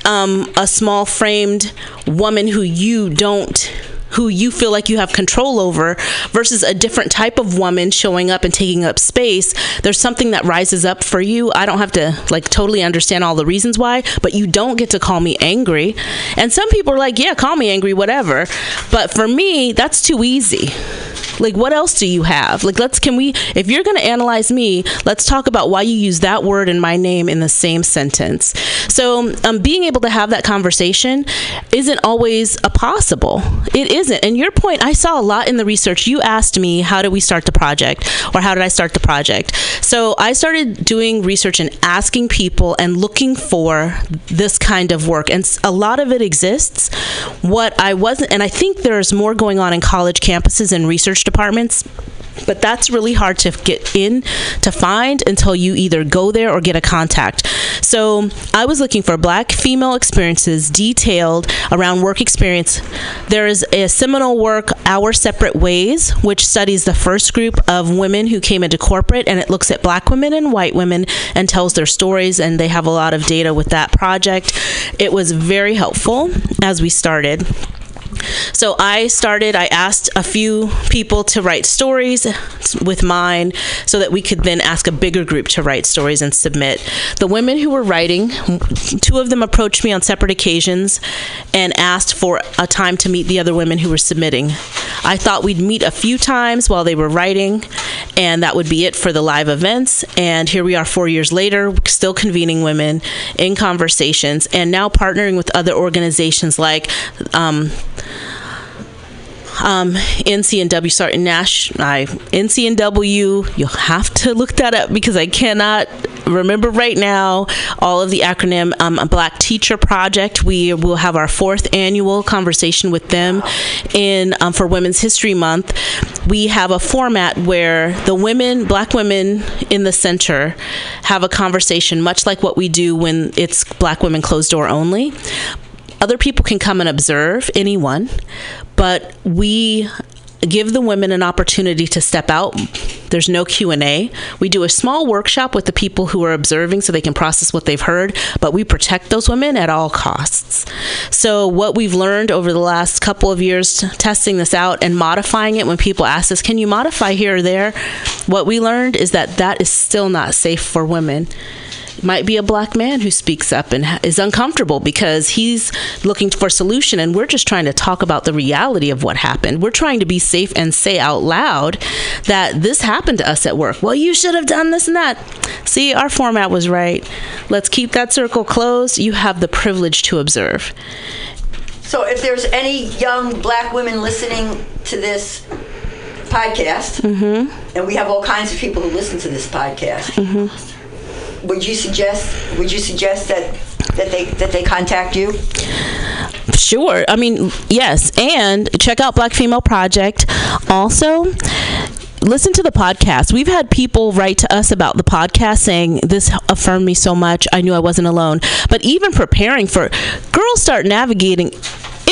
um, a small framed woman who you don't who you feel like you have control over versus a different type of woman showing up and taking up space there's something that rises up for you. I don't have to like totally understand all the reasons why but you don't get to call me angry. And some people are like yeah call me angry whatever. But for me that's too easy. Like what else do you have? Like let's can we if you're going to analyze me let's talk about why you use that word and my name in the same sentence. So um, being able to have that conversation isn't always a possible. It isn't. And your point i saw a lot in the research. You asked me how do we start the project? Or how did i start the project? So i started doing research and asking people and looking for this kind of work. And a lot of it exists. What i wasn't and i think there's more going on in college campuses and research departments but that's really hard to get in to find until you either go there or get a contact. So I was looking for black female experiences detailed around work experience. There is a seminal work, Our Separate Ways, which studies the first group of women who came into corporate and it looks at black women and white women and tells their stories, and they have a lot of data with that project. It was very helpful as we started. So I started, I asked a few people to write stories with mine so that we could then ask a bigger group to write stories and submit. The women who were writing, two of them approached me on separate occasions and asked for a time to meet the other women who were submitting. I thought we'd meet a few times while they were writing, and that would be it for the live events. And here we are four years later, still convening women in conversations and now partnering with other organizations like um, um, NCNW, sorry, Nash, I, NCNW. You'll have to look that up because I cannot remember right now all of the acronym. Um, Black Teacher Project. We will have our fourth annual conversation with them in um, for Women's History Month. We have a format where the women, Black women in the center, have a conversation, much like what we do when it's Black women closed door only other people can come and observe anyone but we give the women an opportunity to step out. There's no q&a we do a small workshop with the people who are observing so they can process what they've heard but we protect those women at all costs. So what we've learned over the last couple of years testing this out and modifying it when people ask us can you modify here or there? what we learned is that that is still not safe for women might be a black man who speaks up and ha- is uncomfortable because he's looking for a solution and we're just trying to talk about the reality of what happened. We're trying to be safe and say out loud that this happened to us at work. Well you should have done this and that. See our format was right. Let's keep that circle closed. You have the privilege to observe. So if there's any young black women listening to this podcast, Mm-hmm. and we have all kinds of people who listen to this podcast, would you suggest would you suggest that that they that they contact you? Sure. I mean, yes. And check out Black Female Project. Also, listen to the podcast. We've had people write to us about the podcast saying, This affirmed me so much. I knew I wasn't alone. But even preparing for girls start navigating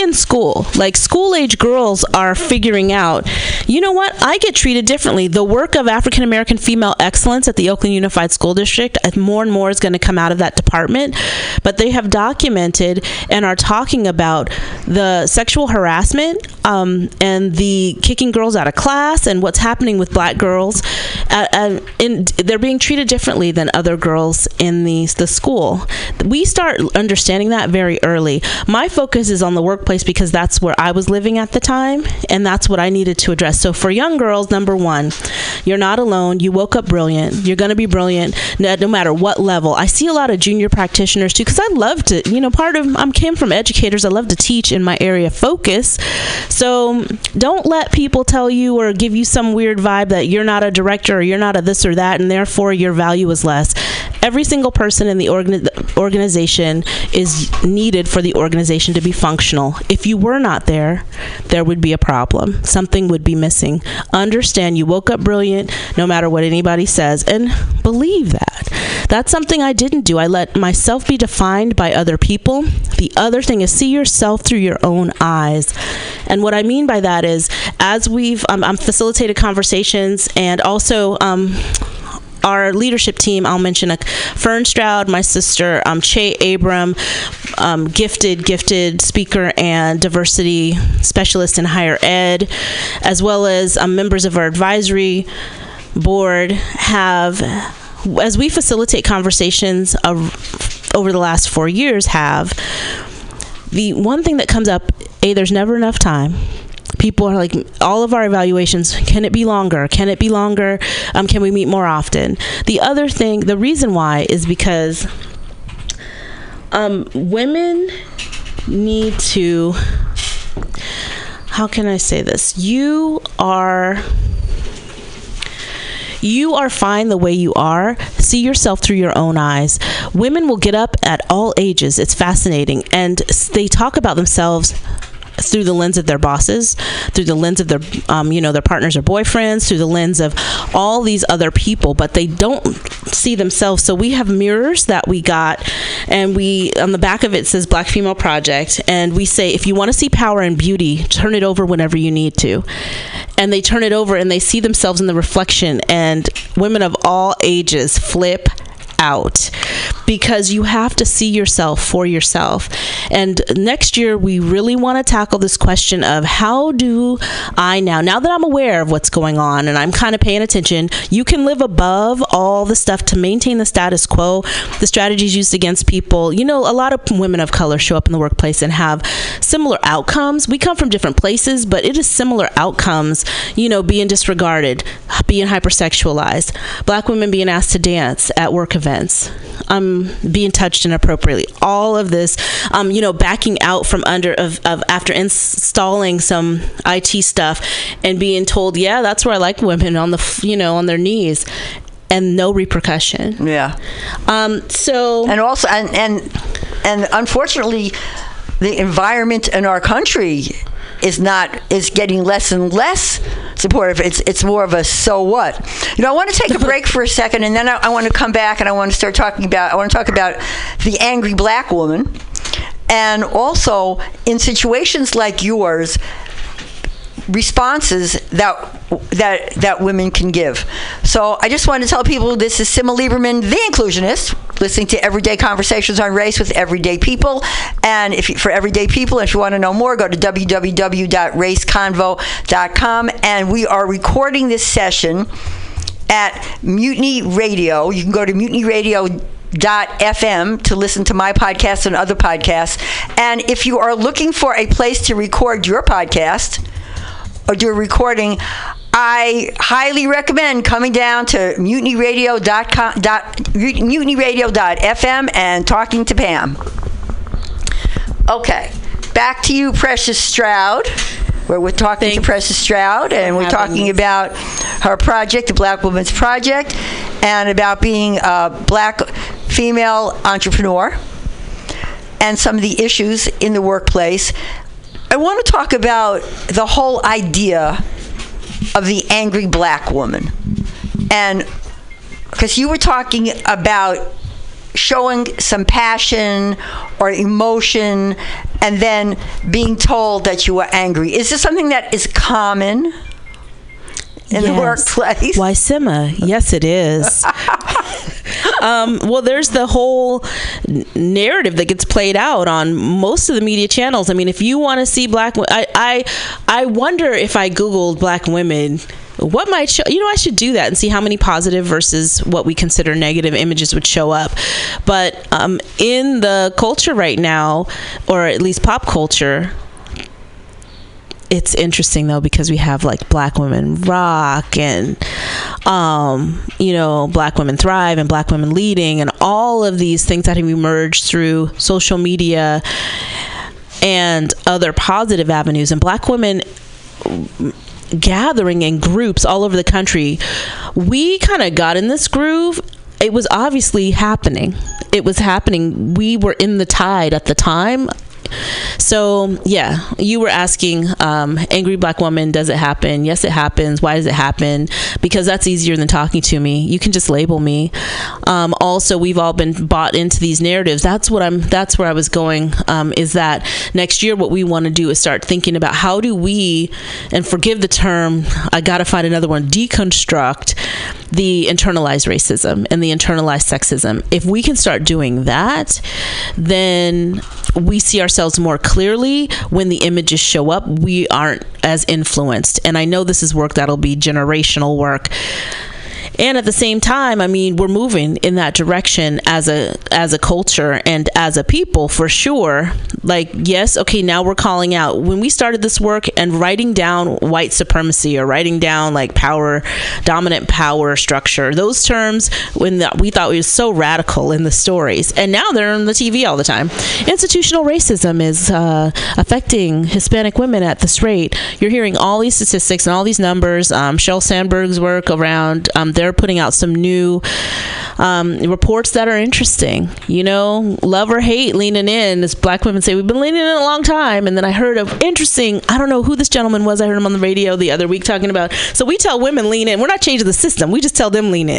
in school. Like school age girls are figuring out, you know what? I get treated differently. The work of African American female excellence at the Oakland Unified School District, uh, more and more is going to come out of that department. But they have documented and are talking about the sexual harassment um, and the kicking girls out of class and what's happening with black girls. Uh, in, they're being treated differently than other girls in the, the school. We start understanding that very early. My focus is on the workplace because that's where I was living at the time, and that's what I needed to address. So for young girls, number one, you're not alone. You woke up brilliant. You're going to be brilliant no, no matter what level. I see a lot of junior practitioners too because I love to, you know, part of I came from educators. I love to teach in my area of focus. So don't let people tell you or give you some weird vibe that you're not a director or you're not a this or that, and therefore your value is less. Every single person in the organi- organization is needed for the organization to be functional. If you were not there, there would be a problem. Something would be missing. Understand you woke up brilliant no matter what anybody says, and believe that. That's something I didn't do. I let myself be defined by other people. The other thing is see yourself through your own eyes. And what I mean by that is, as we've um, I'm facilitated conversations and also um, our leadership team, I'll mention a Fern Stroud, my sister, um, Che Abram, um, gifted, gifted speaker and diversity specialist in higher ed, as well as um, members of our advisory board have, as we facilitate conversations of, over the last four years, have the one thing that comes up: a there's never enough time people are like all of our evaluations can it be longer can it be longer um, can we meet more often the other thing the reason why is because um, women need to how can i say this you are you are fine the way you are. See yourself through your own eyes. Women will get up at all ages. It's fascinating. And they talk about themselves through the lens of their bosses, through the lens of their, um, you know, their partners or boyfriends, through the lens of all these other people, but they don't see themselves. So we have mirrors that we got, and we on the back of it says Black Female Project, and we say if you want to see power and beauty, turn it over whenever you need to. And they turn it over and they see themselves in the reflection, and women of all ages flip out because you have to see yourself for yourself. And next year, we really want to tackle this question of how do I now, now that I'm aware of what's going on and I'm kind of paying attention, you can live above all the stuff to maintain the status quo, the strategies used against people. You know, a lot of women of color show up in the workplace and have similar outcomes. We come from different places, but it is similar outcomes, you know, being disregarded, being hypersexualized, black women being asked to dance at work events, um, being touched inappropriately, all of this, um, you know, backing out from under of, of after installing some IT stuff and being told, yeah, that's where I like women on the, you know, on their knees. And no repercussion. Yeah. Um, so and also and and and unfortunately, the environment in our country is not is getting less and less supportive. It's it's more of a so what. You know, I want to take a break for a second, and then I, I want to come back and I want to start talking about. I want to talk about the angry black woman, and also in situations like yours responses that that that women can give. So I just want to tell people this is Simma Lieberman, the inclusionist, listening to Everyday Conversations on Race with Everyday People. And if you, for Everyday People, if you want to know more, go to www.raceconvo.com. And we are recording this session at Mutiny Radio. You can go to Mutiny Radio FM to listen to my podcast and other podcasts. And if you are looking for a place to record your podcast or do a recording, I highly recommend coming down to mutinyradio.com, dot, mutinyradio.fm and talking to Pam. Okay, back to you, Precious Stroud. Where we're talking to Precious Stroud, and we're talking about her project, the Black Women's Project, and about being a black female entrepreneur, and some of the issues in the workplace. I want to talk about the whole idea of the angry black woman. And because you were talking about showing some passion or emotion and then being told that you were angry. Is this something that is common in the workplace? Why, Simma? Yes, it is. um, well, there's the whole narrative that gets played out on most of the media channels. I mean, if you want to see black, I, I, I wonder if I googled black women. What might show? You know, I should do that and see how many positive versus what we consider negative images would show up. But um, in the culture right now, or at least pop culture, it's interesting though because we have like black women rock and um you know black women thrive and black women leading and all of these things that have emerged through social media and other positive avenues. And black women gathering in groups all over the country we kind of got in this groove. It was obviously happening. It was happening. We were in the tide at the time so yeah, you were asking, um, angry black woman, does it happen? Yes, it happens. Why does it happen? Because that's easier than talking to me. You can just label me. Um, also, we've all been bought into these narratives. That's what I'm. That's where I was going. Um, is that next year what we want to do is start thinking about how do we, and forgive the term, I got to find another one, deconstruct the internalized racism and the internalized sexism. If we can start doing that, then we see ourselves more clearly when the images show up. We aren't as influenced. And I know this is work that'll be generational work. And at the same time, I mean, we're moving in that direction as a as a culture and as a people for sure. Like, yes, okay, now we're calling out. When we started this work and writing down white supremacy or writing down like power, dominant power structure, those terms when the, we thought it was so radical in the stories, and now they're on the TV all the time. Institutional racism is uh, affecting Hispanic women at this rate. You're hearing all these statistics and all these numbers. Um, Sandberg's work around um, they're putting out some new um, reports that are interesting. You know, love or hate leaning in. As black women say, we've been leaning in a long time. And then I heard of interesting. I don't know who this gentleman was. I heard him on the radio the other week talking about. So we tell women lean in. We're not changing the system. We just tell them lean in.